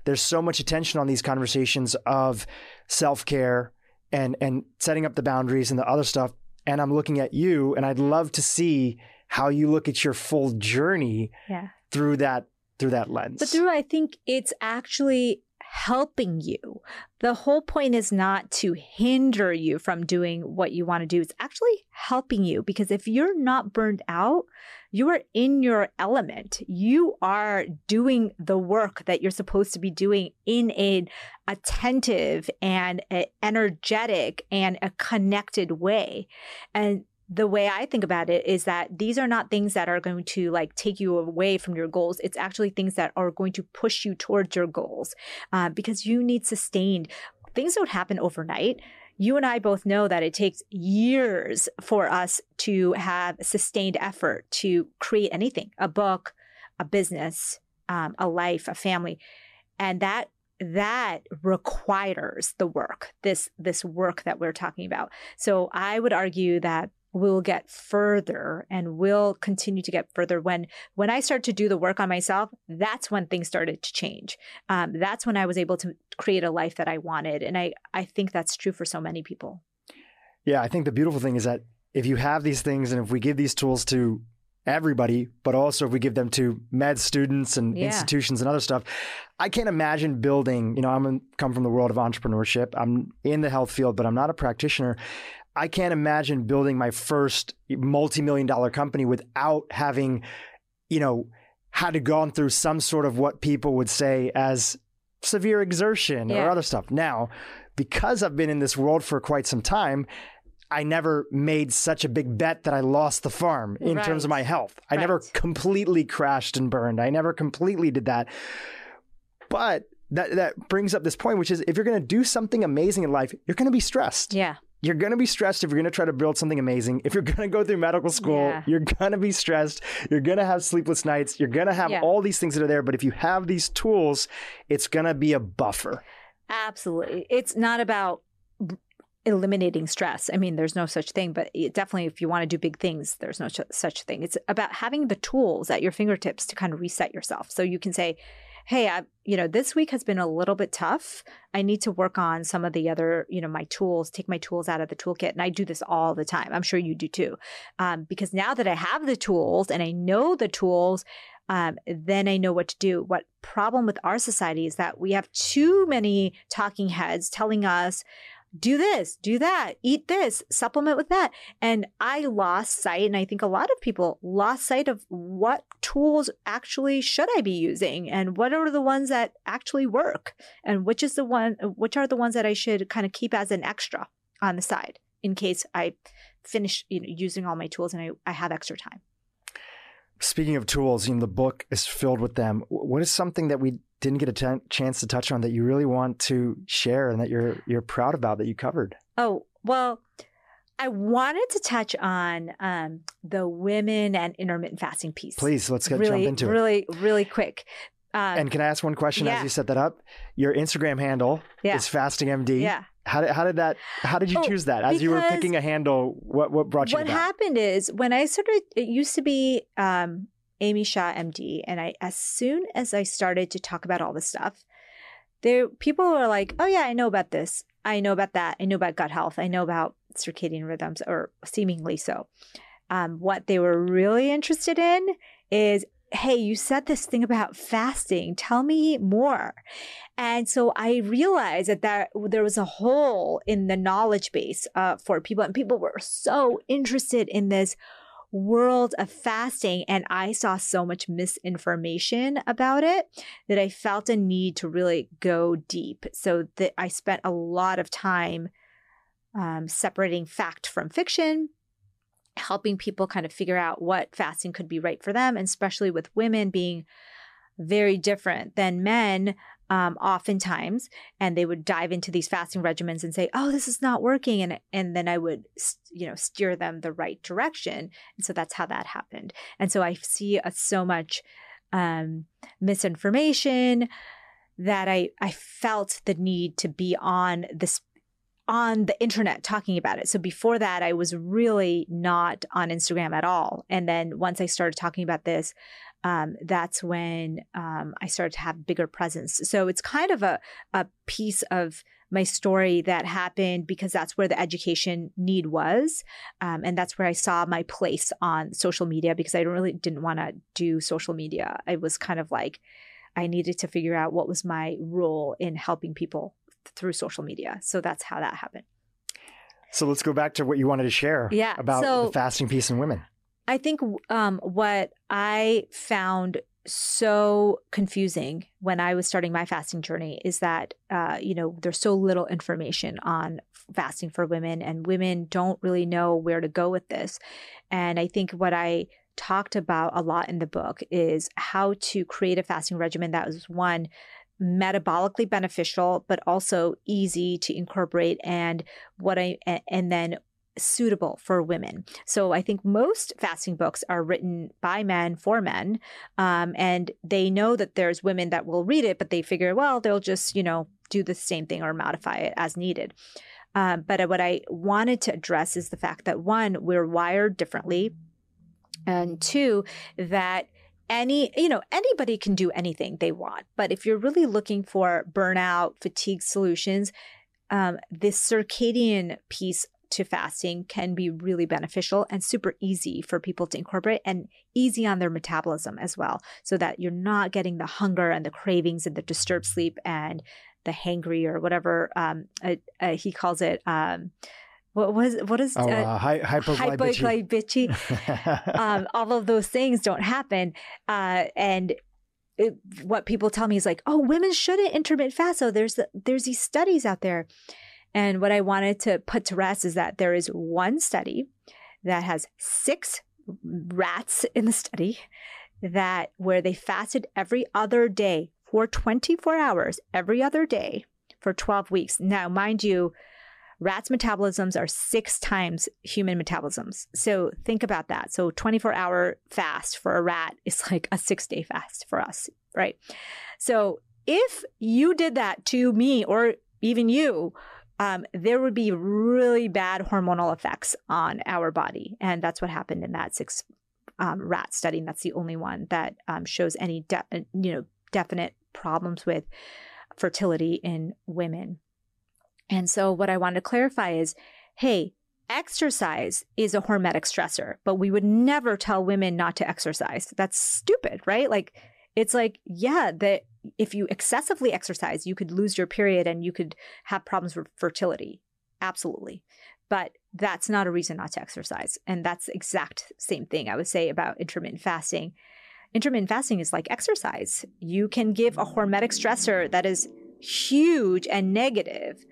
there's so much attention on these conversations of self care and and setting up the boundaries and the other stuff. And I'm looking at you, and I'd love to see how you look at your full journey yeah. through that through that lens. But through, I think it's actually helping you. The whole point is not to hinder you from doing what you want to do. It's actually helping you because if you're not burned out, you are in your element. You are doing the work that you're supposed to be doing in an attentive and energetic and a connected way. And the way I think about it is that these are not things that are going to like take you away from your goals. It's actually things that are going to push you towards your goals uh, because you need sustained. Things don't happen overnight. You and I both know that it takes years for us to have sustained effort to create anything a book, a business, um, a life, a family. And that that requires the work this this work that we're talking about so i would argue that will get further and will continue to get further. When when i started to do the work on myself that's when things started to change. Um, that's when i was able to create a life that i wanted and i i think that's true for so many people. Yeah i think the beautiful thing is that if you have these things and if we give these tools to everybody but also if we give them to med students and yeah. institutions and other stuff i can't imagine building you know i'm come from the world of entrepreneurship. I'm in the health field but i'm not a practitioner I can't imagine building my first multi-million dollar company without having, you know, had to gone through some sort of what people would say as severe exertion yeah. or other stuff. Now, because I've been in this world for quite some time, I never made such a big bet that I lost the farm in right. terms of my health. I right. never completely crashed and burned. I never completely did that. But that that brings up this point, which is if you're going to do something amazing in life, you're going to be stressed. Yeah you're going to be stressed if you're going to try to build something amazing. If you're going to go through medical school, yeah. you're going to be stressed. You're going to have sleepless nights. You're going to have yeah. all these things that are there. But if you have these tools, it's going to be a buffer. Absolutely. It's not about eliminating stress. I mean, there's no such thing, but definitely if you want to do big things, there's no such thing. It's about having the tools at your fingertips to kind of reset yourself. So you can say, hey, I, you know, this week has been a little bit tough. I need to work on some of the other, you know, my tools, take my tools out of the toolkit. And I do this all the time. I'm sure you do too. Um, because now that I have the tools and I know the tools, um, then I know what to do. What problem with our society is that we have too many talking heads telling us, do this, do that, eat this, supplement with that. And I lost sight, and I think a lot of people lost sight of what tools actually should I be using and what are the ones that actually work and which is the one, which are the ones that I should kind of keep as an extra on the side in case I finish you know, using all my tools and I, I have extra time. Speaking of tools, you know, the book is filled with them. What is something that we didn't get a t- chance to touch on that you really want to share and that you're you're proud about that you covered? Oh, well, I wanted to touch on um, the women and intermittent fasting piece. Please, let's get, really, jump into really, it. Really, really quick. Um, and can I ask one question yeah. as you set that up? Your Instagram handle yeah. is fastingmd. Yeah. How did, how did that? How did you oh, choose that? As you were picking a handle, what what brought you? What happened is when I started. It used to be um, Amy Shah, MD, and I as soon as I started to talk about all this stuff, there people were like, "Oh yeah, I know about this. I know about that. I know about gut health. I know about circadian rhythms, or seemingly so." Um, what they were really interested in is hey, you said this thing about fasting. Tell me more. And so I realized that, that there was a hole in the knowledge base uh, for people, and people were so interested in this world of fasting. And I saw so much misinformation about it that I felt a need to really go deep. So that I spent a lot of time um, separating fact from fiction helping people kind of figure out what fasting could be right for them, and especially with women being very different than men um, oftentimes and they would dive into these fasting regimens and say oh this is not working and and then i would you know steer them the right direction and so that's how that happened and so i see uh, so much um, misinformation that i i felt the need to be on this on the internet talking about it. So before that, I was really not on Instagram at all. And then once I started talking about this, um, that's when um, I started to have bigger presence. So it's kind of a, a piece of my story that happened because that's where the education need was. Um, and that's where I saw my place on social media because I really didn't want to do social media. I was kind of like, I needed to figure out what was my role in helping people through social media. So that's how that happened. So let's go back to what you wanted to share yeah, about so the fasting piece in women. I think um, what I found so confusing when I was starting my fasting journey is that, uh, you know, there's so little information on fasting for women, and women don't really know where to go with this. And I think what I talked about a lot in the book is how to create a fasting regimen that was one metabolically beneficial, but also easy to incorporate and what I, and then suitable for women. So I think most fasting books are written by men for men. Um, and they know that there's women that will read it, but they figure, well, they'll just, you know, do the same thing or modify it as needed. Um, but what I wanted to address is the fact that one, we're wired differently. And two, that any, you know, anybody can do anything they want. But if you're really looking for burnout, fatigue solutions, um, this circadian piece to fasting can be really beneficial and super easy for people to incorporate and easy on their metabolism as well, so that you're not getting the hunger and the cravings and the disturbed sleep and the hangry or whatever um, uh, uh, he calls it. Um, what was what is oh, uh, hy- hypoglycemia? um, all of those things don't happen, uh, and it, what people tell me is like, oh, women shouldn't intermittent fast. So there's the, there's these studies out there, and what I wanted to put to rest is that there is one study that has six rats in the study that where they fasted every other day for 24 hours every other day for 12 weeks. Now, mind you, Rats' metabolisms are six times human metabolisms. So think about that. So 24 hour fast for a rat is like a six day fast for us, right? So if you did that to me or even you, um, there would be really bad hormonal effects on our body. And that's what happened in that six um, rat study. And that's the only one that um, shows any, de- you know, definite problems with fertility in women. And so, what I want to clarify is hey, exercise is a hormetic stressor, but we would never tell women not to exercise. That's stupid, right? Like, it's like, yeah, that if you excessively exercise, you could lose your period and you could have problems with fertility. Absolutely. But that's not a reason not to exercise. And that's the exact same thing I would say about intermittent fasting. Intermittent fasting is like exercise. You can give a hormetic stressor that is huge and negative,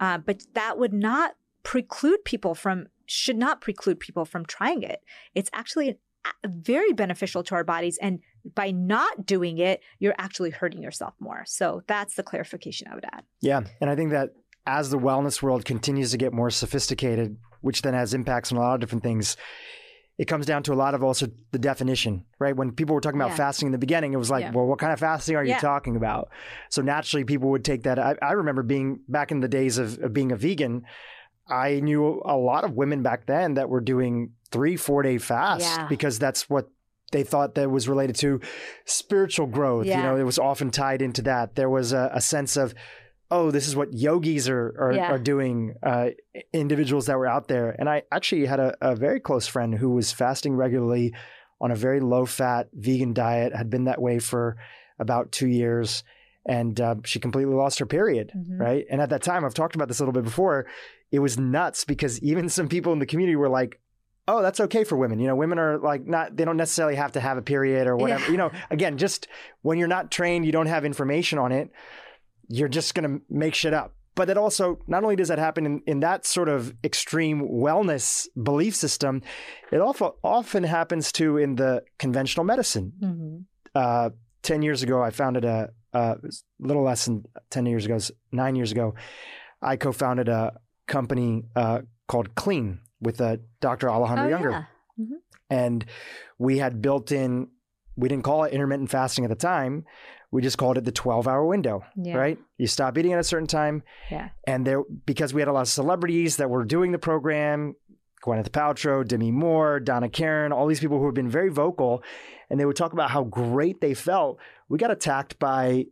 uh, but that would not preclude people from, should not preclude people from trying it. It's actually very beneficial to our bodies. And by not doing it, you're actually hurting yourself more. So that's the clarification I would add. Yeah. And I think that as the wellness world continues to get more sophisticated, which then has impacts on a lot of different things, it comes down to a lot of also the definition, right? When people were talking about yeah. fasting in the beginning, it was like, yeah. well, what kind of fasting are you talking about? So naturally, people would take that. I, I remember being back in the days of, of, being a vegan, I knew a lot of women back then that were doing three, four day fasts because that's what they thought that was related to spiritual growth. You know, it was often tied into that. There was a, a sense of, oh, this is what yogis are are, yeah. are doing. Uh, individuals that were out there, and I actually had a, a, very close friend who was fasting regularly on a very low fat vegan diet. Had been that way for about two years, and uh, she completely lost her period. Mm-hmm. Right, and at that time, I've talked about this a little bit before. It was nuts because even some people in the community were like, oh, that's okay for women. You know, women are like not, they don't necessarily have to have a period or whatever. Yeah. You know, again, just when you're not trained, you don't have information on it you're just going to make shit up. But it also, not only does that happen in, in that sort of extreme wellness belief system, it often, often happens too in the conventional medicine. Mm-hmm. Uh, 10 years ago, I founded a, a little less than 10 years ago, nine years ago, I co founded a company uh, called Clean with uh, Dr. Alejandro oh, Junger. Yeah. Mm-hmm. And we had built in, we didn't call it intermittent fasting at the time we just called it the 12 hour window, yeah. right? You stop eating at a certain time. Yeah. And there, because we had a lot of celebrities that were doing the program, Gwyneth Paltrow, Demi Moore, Donna Karan, all these people who have been very vocal, and they would talk about how great they felt. We got attacked by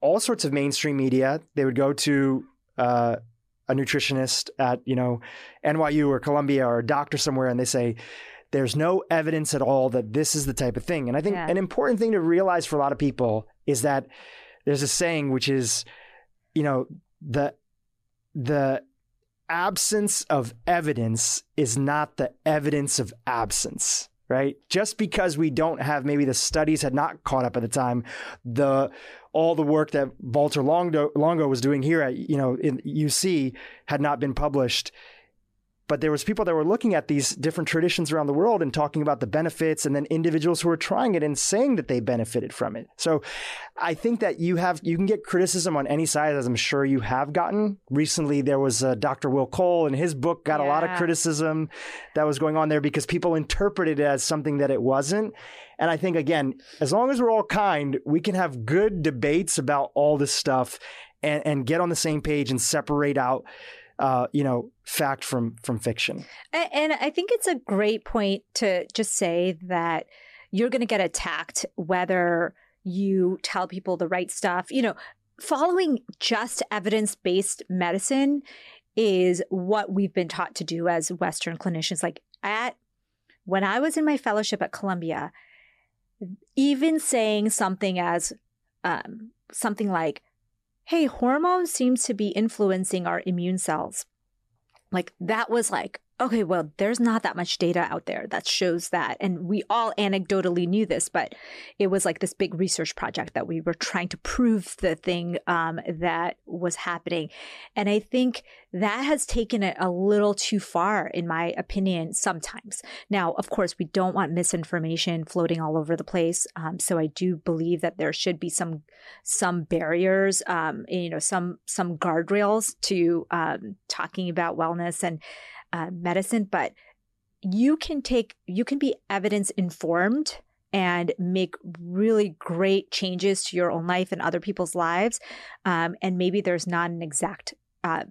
all sorts of mainstream media. They would go to uh, a nutritionist at, you know, NYU or Columbia or a doctor somewhere, and they say, there's no evidence at all that this is the type of thing. And I think yeah. an important thing to realize for a lot of people is that there's a saying which is, you know, the the absence of evidence is not the evidence of absence right just because we don't have maybe the studies had not caught up at the time the all the work that Valter Longo, Longo was doing here at you know in UC had not been published. But there was people that were looking at these different traditions around the world and talking about the benefits and then individuals who were trying it and saying that they benefited from it. So i think that you have you can get criticism on any side as i'm sure you have gotten. Recently there was uh, dr will cole and his book got yeah. a lot of criticism that was going on there because people interpreted it as something that it wasn't and i think again as long as we're all kind we can have good debates about all this stuff and, and get on the same page and separate out uh, you know, fact from from fiction. And I think it's a great point to just say that you're going to get attacked whether you tell people the right stuff. You know, following just evidence based medicine is what we've been taught to do as Western clinicians. Like at when I was in my fellowship at Columbia, even saying something as um, something like hey, hormones seem to be influencing our immune cells. Like that was like, okay, well, there's not that much data out there that shows that. And we all anecdotally knew this, but it was like this big research project that we were trying to prove the thing um, that was happening. And I think that has taken it a little too far, in my opinion, sometimes. Now, of course, we don't want misinformation floating all over the place. Um, so I do believe that there should be some some barriers, um, you know, some some guardrails to um, talking about wellness and uh, medicine, but you can take, you can be evidence informed and make really great changes to your own life and other people's lives. Um, and maybe there's not an exact uh,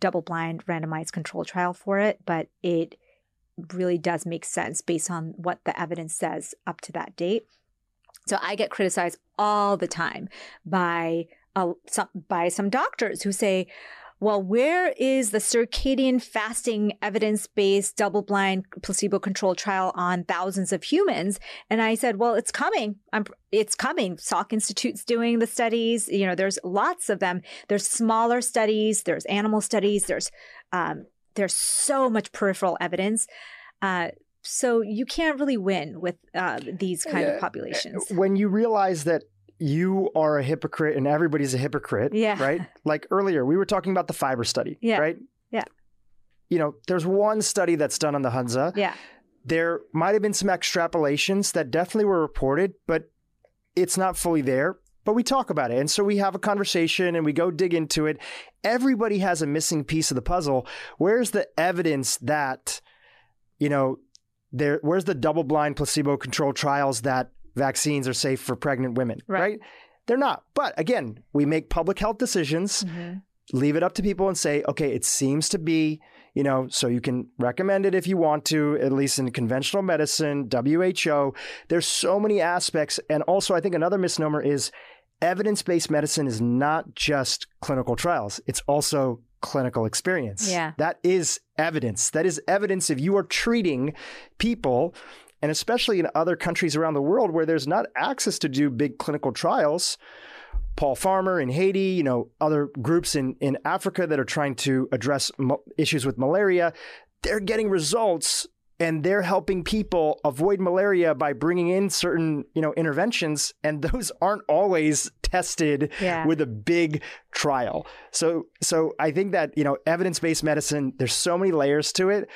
double blind randomized control trial for it, but it really does make sense based on what the evidence says up to that date. So I get criticized all the time by some by some doctors who say, well, where is the circadian fasting evidence based double blind placebo controlled trial on thousands of humans? And I said, well, it's coming. I'm, it's coming. Salk Institute's doing the studies. You know, there's lots of them. There's smaller studies, there's animal studies, there's, um, there's so much peripheral evidence. Uh, so you can't really win with uh, these kind of populations. When you realize that you are a hypocrite and everybody's a hypocrite. Yeah. Right. Like earlier, we were talking about the fiber study. Yeah. Right. Yeah. You know, there's one study that's done on the Hunza. Yeah. There might have been some extrapolations that definitely were reported, but it's not fully there. But we talk about it. And so we have a conversation and we go dig into it. Everybody has a missing piece of the puzzle. Where's the evidence that, you know, there, where's the double blind placebo controlled trials that vaccines are safe for pregnant women, right? right? They're not. But again, we make public health decisions, mm-hmm. leave it up to people and say, okay, it seems to be, you know, so you can recommend it if you want to, at least in conventional medicine, WHO. There's so many aspects. And also, I think another misnomer is evidence based medicine is not just clinical trials, it's also clinical experience. Yeah. That is evidence. That is evidence if you are treating people and especially in other countries around the world where there's not access to do big clinical trials. Paul Farmer in Haiti, you know, other groups in, in Africa that are trying to address mo- issues with malaria, they're getting results and they're helping people avoid malaria by bringing in certain, you know, interventions and those aren't always tested yeah. with a big trial. So so I think that, you know, evidence-based medicine, there's so many layers to it.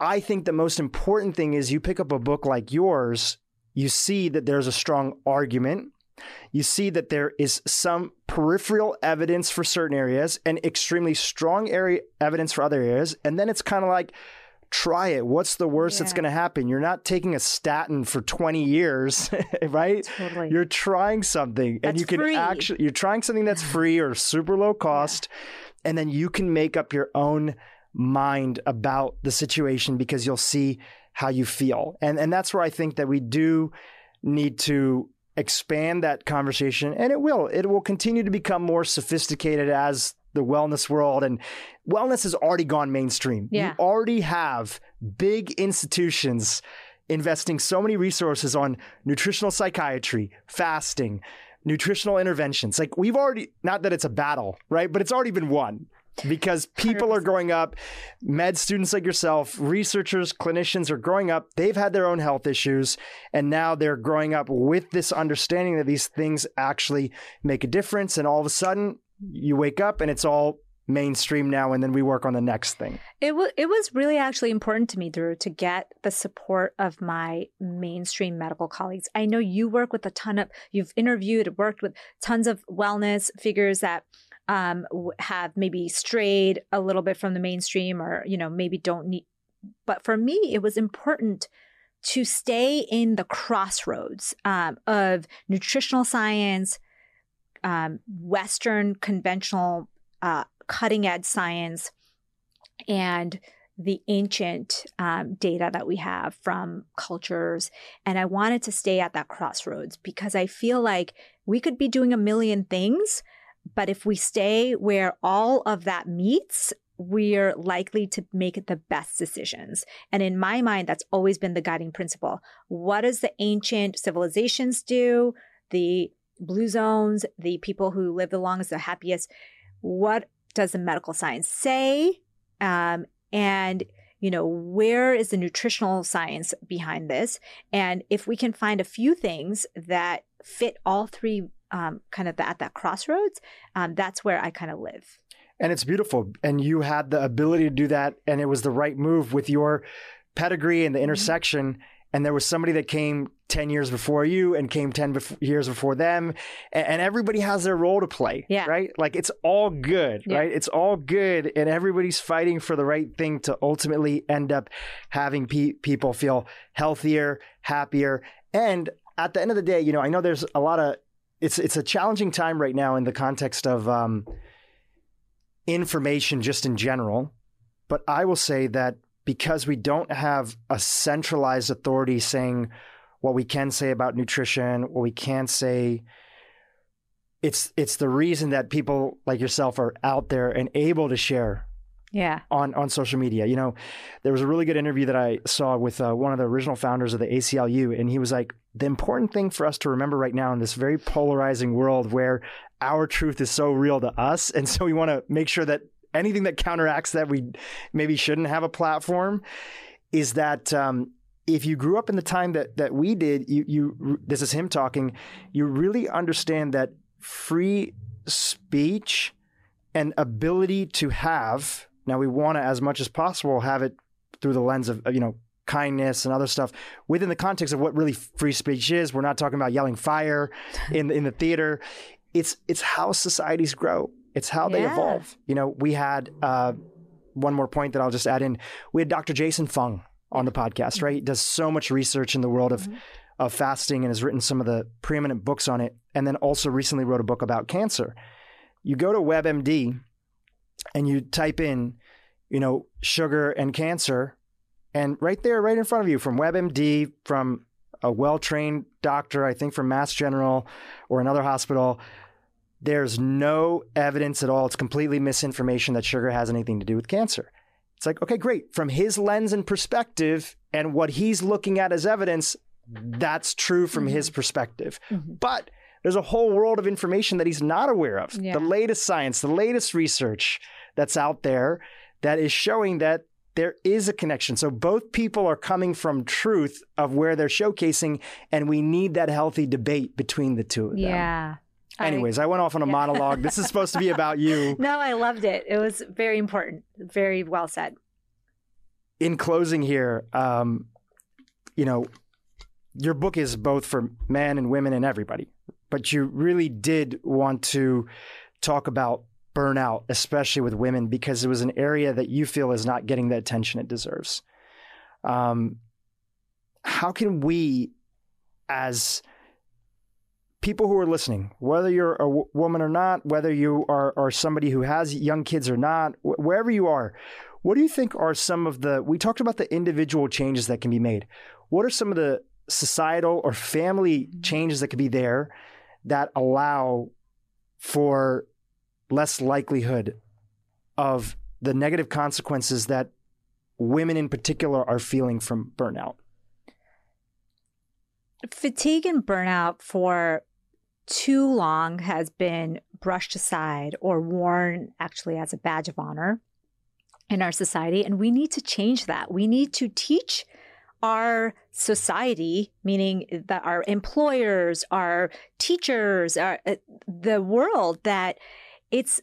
I think the most important thing is you pick up a book like yours, you see that there's a strong argument. You see that there is some peripheral evidence for certain areas and extremely strong area evidence for other areas. And then it's kind of like, try it. What's the worst yeah. that's going to happen? You're not taking a statin for 20 years, right? Totally. You're trying something that's and you can free. actually, you're trying something that's free or super low cost. Yeah. And then you can make up your own mind about the situation because you'll see how you feel. And and that's where I think that we do need to expand that conversation and it will. It will continue to become more sophisticated as the wellness world and wellness has already gone mainstream. Yeah. You already have big institutions investing so many resources on nutritional psychiatry, fasting, nutritional interventions. Like we've already not that it's a battle, right? But it's already been won because people 100%. are growing up, med students like yourself, researchers, clinicians are growing up. They've had their own health issues, and now they're growing up with this understanding that these things actually make a difference. And all of a sudden, you wake up and it's all mainstream now and then we work on the next thing it was it was really actually important to me Dhru to get the support of my mainstream medical colleagues i know you work with a ton of you've interviewed worked with tons of wellness figures that um, have maybe strayed a little bit from the mainstream or, you know, maybe don't need. But for me, it was important to stay in the crossroads um, of nutritional science, um, Western conventional uh, cutting edge science, and the ancient um, data that we have from cultures. And I wanted to stay at that crossroads because I feel like we could be doing a million things, but if we stay where all of that meets, we're likely to make the best decisions. And in my mind, that's always been the guiding principle. What does the ancient civilizations do? The blue zones, the people who live the longest, the happiest. What does the medical science say? Um, and you know, where is the nutritional science behind this? And if we can find a few things that fit all three um, kind of the, at that crossroads, um, that's where I kind of live. And it's beautiful. And you had the ability to do that. And it was the right move with your pedigree and the mm-hmm. intersection. Mm-hmm. And there was somebody that came 10 years before you and came 10 bef- years before them. And, and, everybody has their role to play. Yeah. Right? Like it's all good, yeah. right? It's all good. And everybody's fighting for the right thing to ultimately end up having pe- people feel healthier, happier. And at the end of the day, you know, I know there's a lot of it's it's a challenging time right now in the context of um, information just in general. But I will say that because we don't have a centralized authority saying what we can say about nutrition, what we can say. It's it's the reason that people like yourself are out there and able to share yeah. on on social media. You know there was a really good interview that i saw with uh, one of the original founders of the aclu and he was like the important thing for us to remember right now in this very polarizing world where our truth is so real to us and so we want to make sure that anything that counteracts that we maybe shouldn't have a platform is that um, if you grew up in the time that that we did you you this is him talking you really understand that free speech and ability to have now we want to, as much as possible, have it through the lens of you know kindness and other stuff within the context of what really free speech is. We're not talking about yelling fire in in the theater. It's it's how societies grow. It's how they yeah. evolve. You know, we had uh, one more point that I'll just add in. We had Dr. Jason Fung on the podcast, right? He does so much research in the world of mm-hmm. of fasting and has written some of the preeminent books on it. And then also recently wrote a book about cancer. You go to WebMD and you type in, you know, sugar and cancer, and right there, right in front of you, from WebMD, from a well trained doctor, I think from Mass General or another hospital, there's no evidence at all. It's completely misinformation that sugar has anything to do with cancer. It's like, okay, great. From his lens and perspective and what he's looking at as evidence, that's true from mm-hmm. his perspective. Mm-hmm. But there's a whole world of information that he's not aware of. Yeah. The latest science, the latest research that's out there that is showing that there is a connection. So both people are coming from truth of where they're showcasing, and we need that healthy debate between the two of them. Yeah. Anyways, I, I went off on a yeah. monologue. This is supposed to be about you. No, I loved it. It was very important. Very well said. In closing here, um, you know, your book is both for men and women and everybody, but you really did want to talk about burnout, especially with women, because it was an area that you feel is not getting the attention it deserves. Um, how can we, as people who are listening, whether you're a w- woman or not, whether you are, are somebody who has young kids or not, wh- wherever you are, what do you think are some of the, we talked about the individual changes that can be made. What are some of the societal or family changes that could be there that allow for less likelihood of the negative consequences that women in particular are feeling from burnout? Fatigue and burnout for too long has been brushed aside or worn actually as a badge of honor in our society. And we need to change that. We need to teach our society, meaning that our employers, our teachers, our, uh, the world, that it's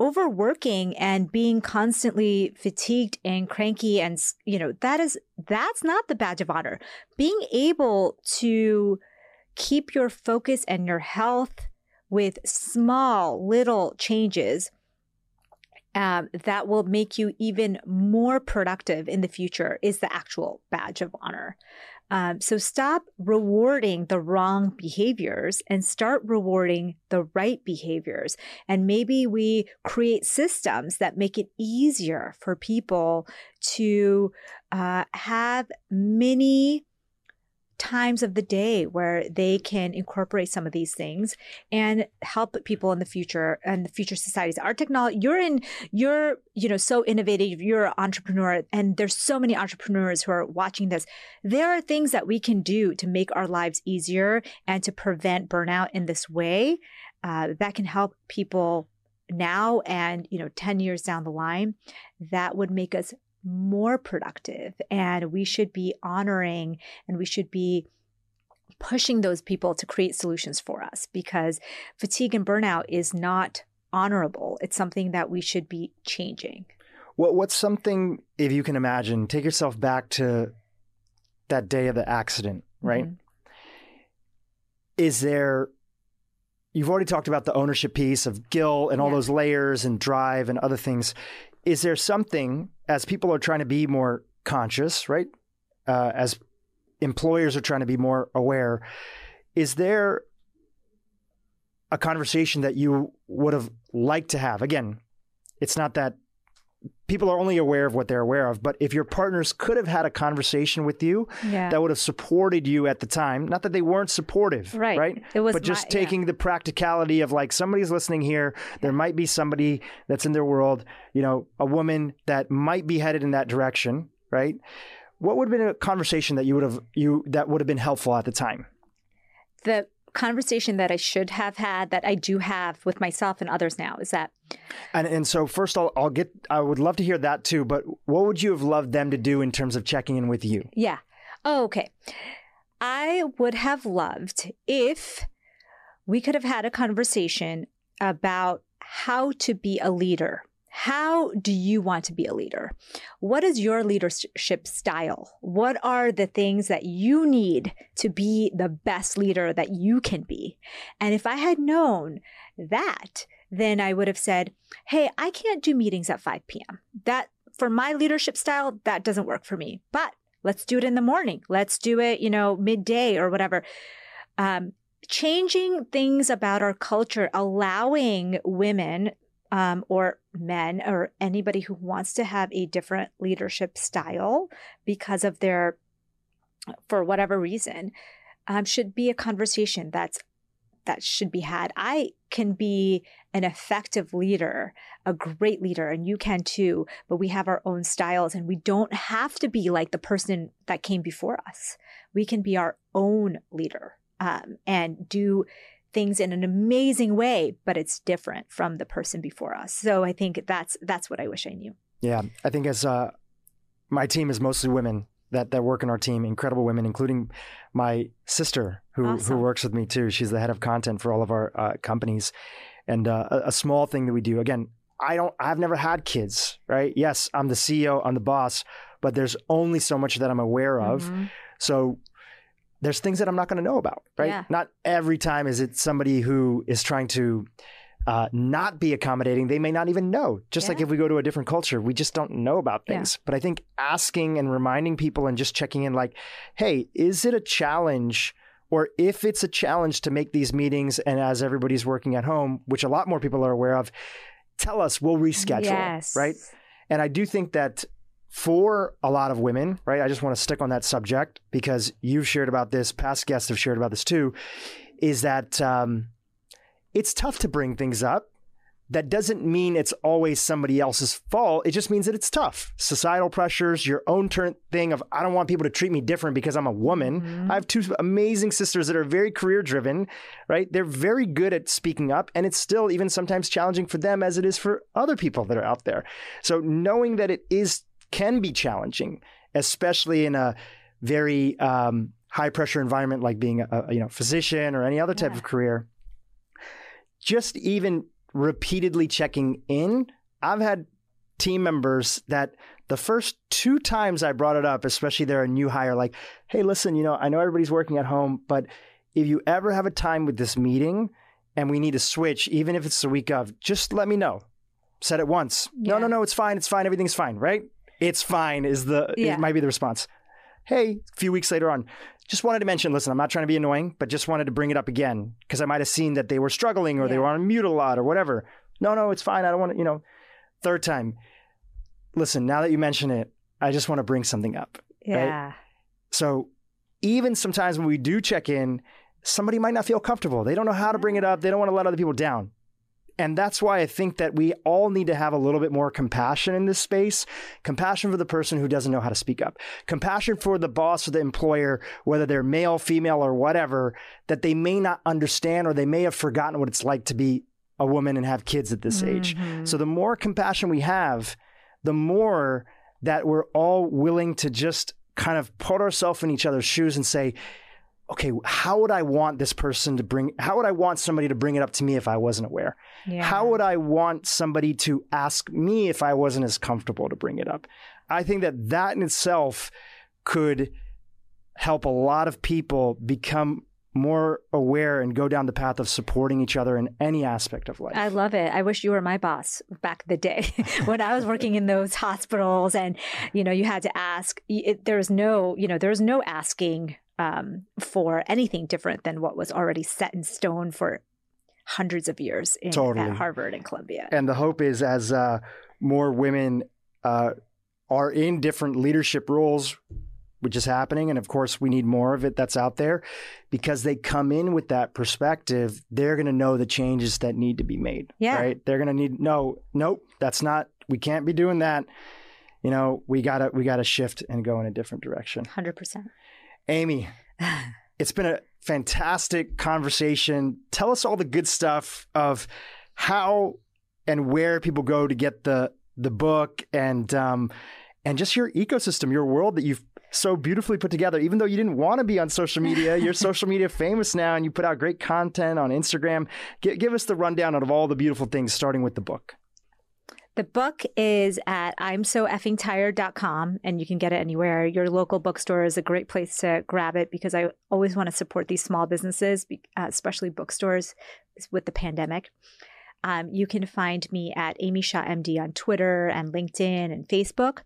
overworking and being constantly fatigued and cranky and you know that is that's not the badge of honor. Being able to keep your focus and your health with small little changes um, that will make you even more productive in the future is the actual badge of honor. Um, so stop rewarding the wrong behaviors and start rewarding the right behaviors. And maybe we create systems that make it easier for people to uh, have many times of the day where they can incorporate some of these things and help people in the future and the future societies. Our technology, you're in, you're, you know, so innovative, you're an entrepreneur, and there's so many entrepreneurs who are watching this. There are things that we can do to make our lives easier and to prevent burnout in this way uh, that can help people now and you know 10 years down the line that would make us more productive and we should be honoring and we should be pushing those people to create solutions for us because fatigue and burnout is not honorable. It's something that we should be changing. What what's something if you can imagine, take yourself back to that day of the accident, right? Mm-hmm. Is there you've already talked about the ownership piece of guilt and all yeah. those layers and drive and other things. Is there something as people are trying to be more conscious, right? Uh, as employers are trying to be more aware, is there a conversation that you would have liked to have? Again, it's not that people are only aware of what they're aware of. But if your partners could have had a conversation with you Yeah. that would have supported you at the time, not that they weren't supportive, Right. Right. It was but just my- yeah. taking the practicality of like somebody's listening here. There might be somebody that's in their world, you know, a woman that might be headed in that direction, right? What would have been a conversation that you would have you that would have been helpful at the time? the conversation that I should have had that I do have with myself and others now is that And and so first I'll I'll get I would love to hear that too, but what would you have loved them to do in terms of checking in with you? Yeah. Oh, okay. I would have loved if we could have had a conversation about how to be a leader. How do you want to be a leader? What is your leadership style? What are the things that you need to be the best leader that you can be? And if I had known that, then I would have said, Hey, I can't do meetings at 5 p.m. That for my leadership style, that doesn't work for me. But let's do it in the morning. Let's do it, you know, midday or whatever. Um, changing things about our culture, allowing women um, or men or anybody who wants to have a different leadership style because of their, for whatever reason, um, should be a conversation that's that should be had. I can be an effective leader, a great leader, and you can too, but we have our own styles and we don't have to be like the person that came before us. We can be our own leader um, and do things in an amazing way, but it's different from the person before us. So I think that's that's what I wish I knew. Yeah, I think as uh, my team is mostly women that that work in our team, incredible women, including my sister who Awesome. who works with me too. She's the head of content for all of our uh, companies, and uh, a, a small thing that we do. Again, I don't. I've never had kids, right? Yes, I'm the CEO, I'm the boss, but there's only so much that I'm aware of. Mhm. So there's things that I'm not going to know about, right? Yeah. Not every time is it somebody who is trying to uh, not be accommodating. They may not even know. Just like if we go to a different culture, we just don't know about Yeah. things. But I think asking and reminding people and just checking in, like, hey, is it a challenge? Or if it's a challenge to make these meetings, and as everybody's working at home, which a lot more people are aware of, tell us. We'll reschedule, Yes. right? And I do think that for a lot of women, right? I just want to stick on that subject because you've shared about this, past guests have shared about this too, is that um, it's tough to bring things up. That doesn't mean it's always somebody else's fault. It just means that it's tough. Societal pressures, your own turn thing of, I don't want people to treat me different because I'm a woman. Mhm. I have two amazing sisters that are very career driven, right? They're very good at speaking up, and it's still even sometimes challenging for them as it is for other people that are out there. So knowing that it is can be challenging, especially in a very um, high pressure environment like being a, you know physician or any other type Yeah. of career. Just even repeatedly checking in, I've had team members that the first two times I brought it up, especially they're a new hire, like, hey, listen, you know, I know everybody's working at home, but if you ever have a time with this meeting and we need to switch, even if it's the week of, just let me know. Said it once. No, no, no, it's fine. It's fine. Everything's fine, right? It's fine is the Yeah. it might be the response. Hey, a few weeks later on, just wanted to mention, listen, I'm not trying to be annoying, but just wanted to bring it up again because I might have seen that they were struggling or they were on mute a lot or whatever. No, no, it's fine. I don't want to, you know. Third time, listen, now that you mention it, I just want to bring something up. Yeah. So even sometimes when we do check in, somebody might not feel comfortable. They don't know how to bring it up. They don't want to let other people down. And that's why I think that we all need to have a little bit more compassion in this space. Compassion for the person who doesn't know how to speak up. Compassion for the boss or the employer, whether they're male, female, or whatever, that they may not understand or they may have forgotten what it's like to be a woman and have kids at this age. Mhm. So the more compassion we have, the more that we're all willing to just kind of put ourselves in each other's shoes and say, okay, how would I want this person to bring, how would I want somebody to bring it up to me if I wasn't aware? yeah. How would I want somebody to ask me if I wasn't as comfortable to bring it up? I think that that in itself could help a lot of people become more aware and go down the path of supporting each other in any aspect of life. I love it. I wish you were my boss back in the day when I was working in those hospitals and, you know, you had to ask, it, there was no, you know, there was no asking um, for anything different than what was already set in stone for hundreds of years in, Totally. at Harvard and Columbia. and the hope is as uh, more women uh, are in different leadership roles, which is happening. And of course, we need more of it that's out there because they come in with that perspective. They're going to know the changes that need to be made. Yeah. Right. They're going to need, no, nope, that's not, we can't be doing that. You know, we gotta, we gotta shift and go in a different direction. 100%. Amy, it's been a fantastic conversation. Tell us all the good stuff of how and where people go to get the the book and um, and just your ecosystem, your world that you've so beautifully put together. Even though you didn't want to be on social media, you're social media famous now, and you put out great content on Instagram. G- give us the rundown of all the beautiful things, starting with the book. The book is at I'm and you can get it anywhere. Your local bookstore is a great place to grab it because I always want to support these small businesses, uh, especially bookstores with the pandemic. Um, you can find me at Amy Shah MD on Twitter and LinkedIn and Facebook.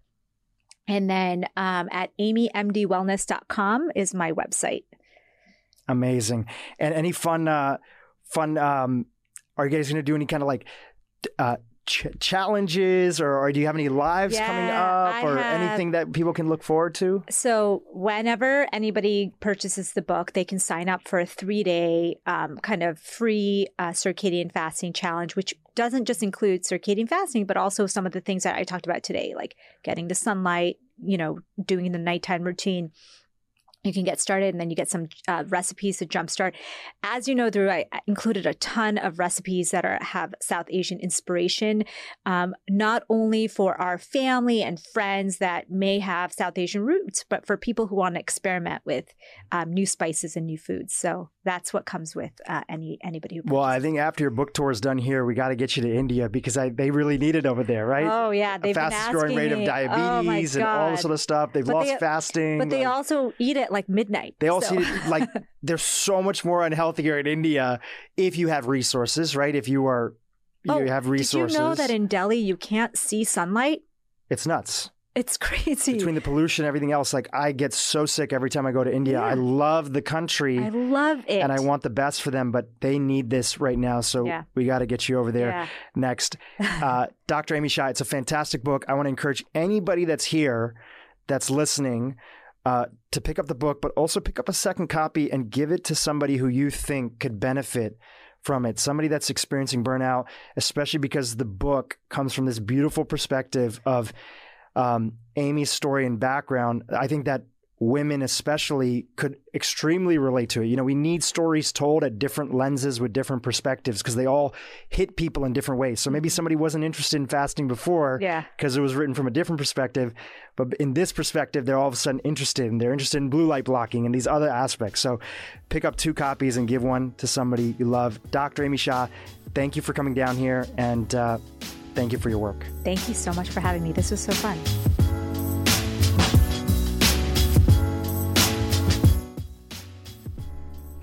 And then um, at amymdwellness.com is my website. Amazing. And any fun, uh, fun, um, are you guys going to do any kind of like uh, ch- challenges or, or, do you have any lives yeah, coming up I or have... anything that people can look forward to? So, whenever anybody purchases the book, they can sign up for a three day um, kind of free uh, circadian fasting challenge, which doesn't just include circadian fasting, but also some of the things that I talked about today, like getting the sunlight, you know, doing the nighttime routine you can get started and then you get some uh, recipes to jumpstart. As you know, through I included a ton of recipes that are have South Asian inspiration, um, not only for our family and friends that may have South Asian roots, but for people who want to experiment with um, new spices and new foods. So that's what comes with uh, any anybody who. Well, I think after your book tour is done here, we got to get you to India because I, they really need it over there, right? Oh yeah, they've fastest growing rate of diabetes oh, and all this sort of stuff. They've but lost they, fasting, but they also eat it like midnight. They all so. eat like they're so much more unhealthier in India if you have resources, right? If you are you oh, have resources. Did you know that in Delhi you can't see sunlight? It's nuts. It's crazy. Between the pollution and everything else, like I get so sick every time I go to India. Yeah. I love the country. I love it. And I want the best for them, but they need this right now. So yeah. we got to get you over there yeah. next. Uh, Dr. Amy Shah, it's a fantastic book. I want to encourage anybody that's here, that's listening, uh, to pick up the book, but also pick up a second copy and give it to somebody who you think could benefit from it. Somebody that's experiencing burnout, especially because the book comes from this beautiful perspective of um, Amy's story and background, I think that women especially could extremely relate to it. You know, we need stories told at different lenses with different perspectives because they all hit people in different ways. So maybe somebody wasn't interested in fasting before yeah. because it was written from a different perspective, but in this perspective they're all of a sudden interested and they're interested in blue light blocking and these other aspects. So pick up two copies and give one to somebody you love. Dr. Amy Shah, thank you for coming down here and uh, Thank you for your work. Thank you so much for having me. This was so fun.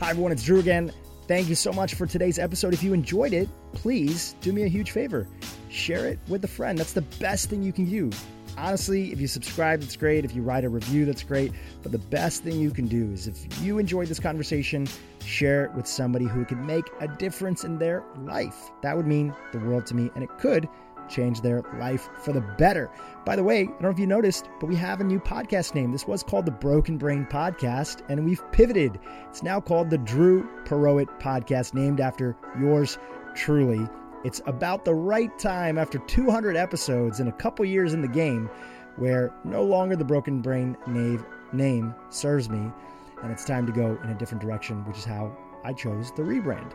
Hi, everyone. It's Dhru again. Thank you so much for today's episode. If you enjoyed it, please do me a huge favor share it with a friend. That's the best thing you can do. Honestly, if you subscribe, that's great. If you write a review, that's great. But the best thing you can do is if you enjoyed this conversation, share it with somebody who can make a difference in their life. That would mean the world to me, and it could change their life for the better. By the way, I don't know if you noticed, but we have a new podcast name. This was called the Broken Brain Podcast, and we've pivoted. It's now called the Dhru Purohit Podcast, named after yours truly. It's about the right time after 200 episodes and a couple years in the game where no longer the Broken Brain name, name serves me, and it's time to go in a different direction, which is how I chose the rebrand.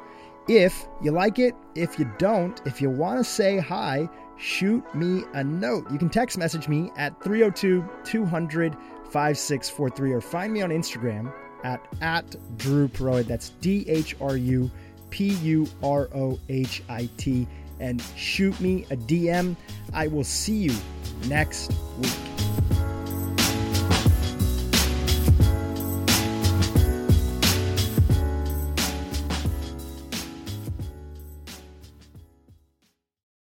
If you like it, if you don't, if you want to say hi, shoot me a note. You can text message me at 302 200 5643 or find me on Instagram at, at Dhru Purohit. That's D H R U P U R O H I T. And shoot me a DM. I will see you next week.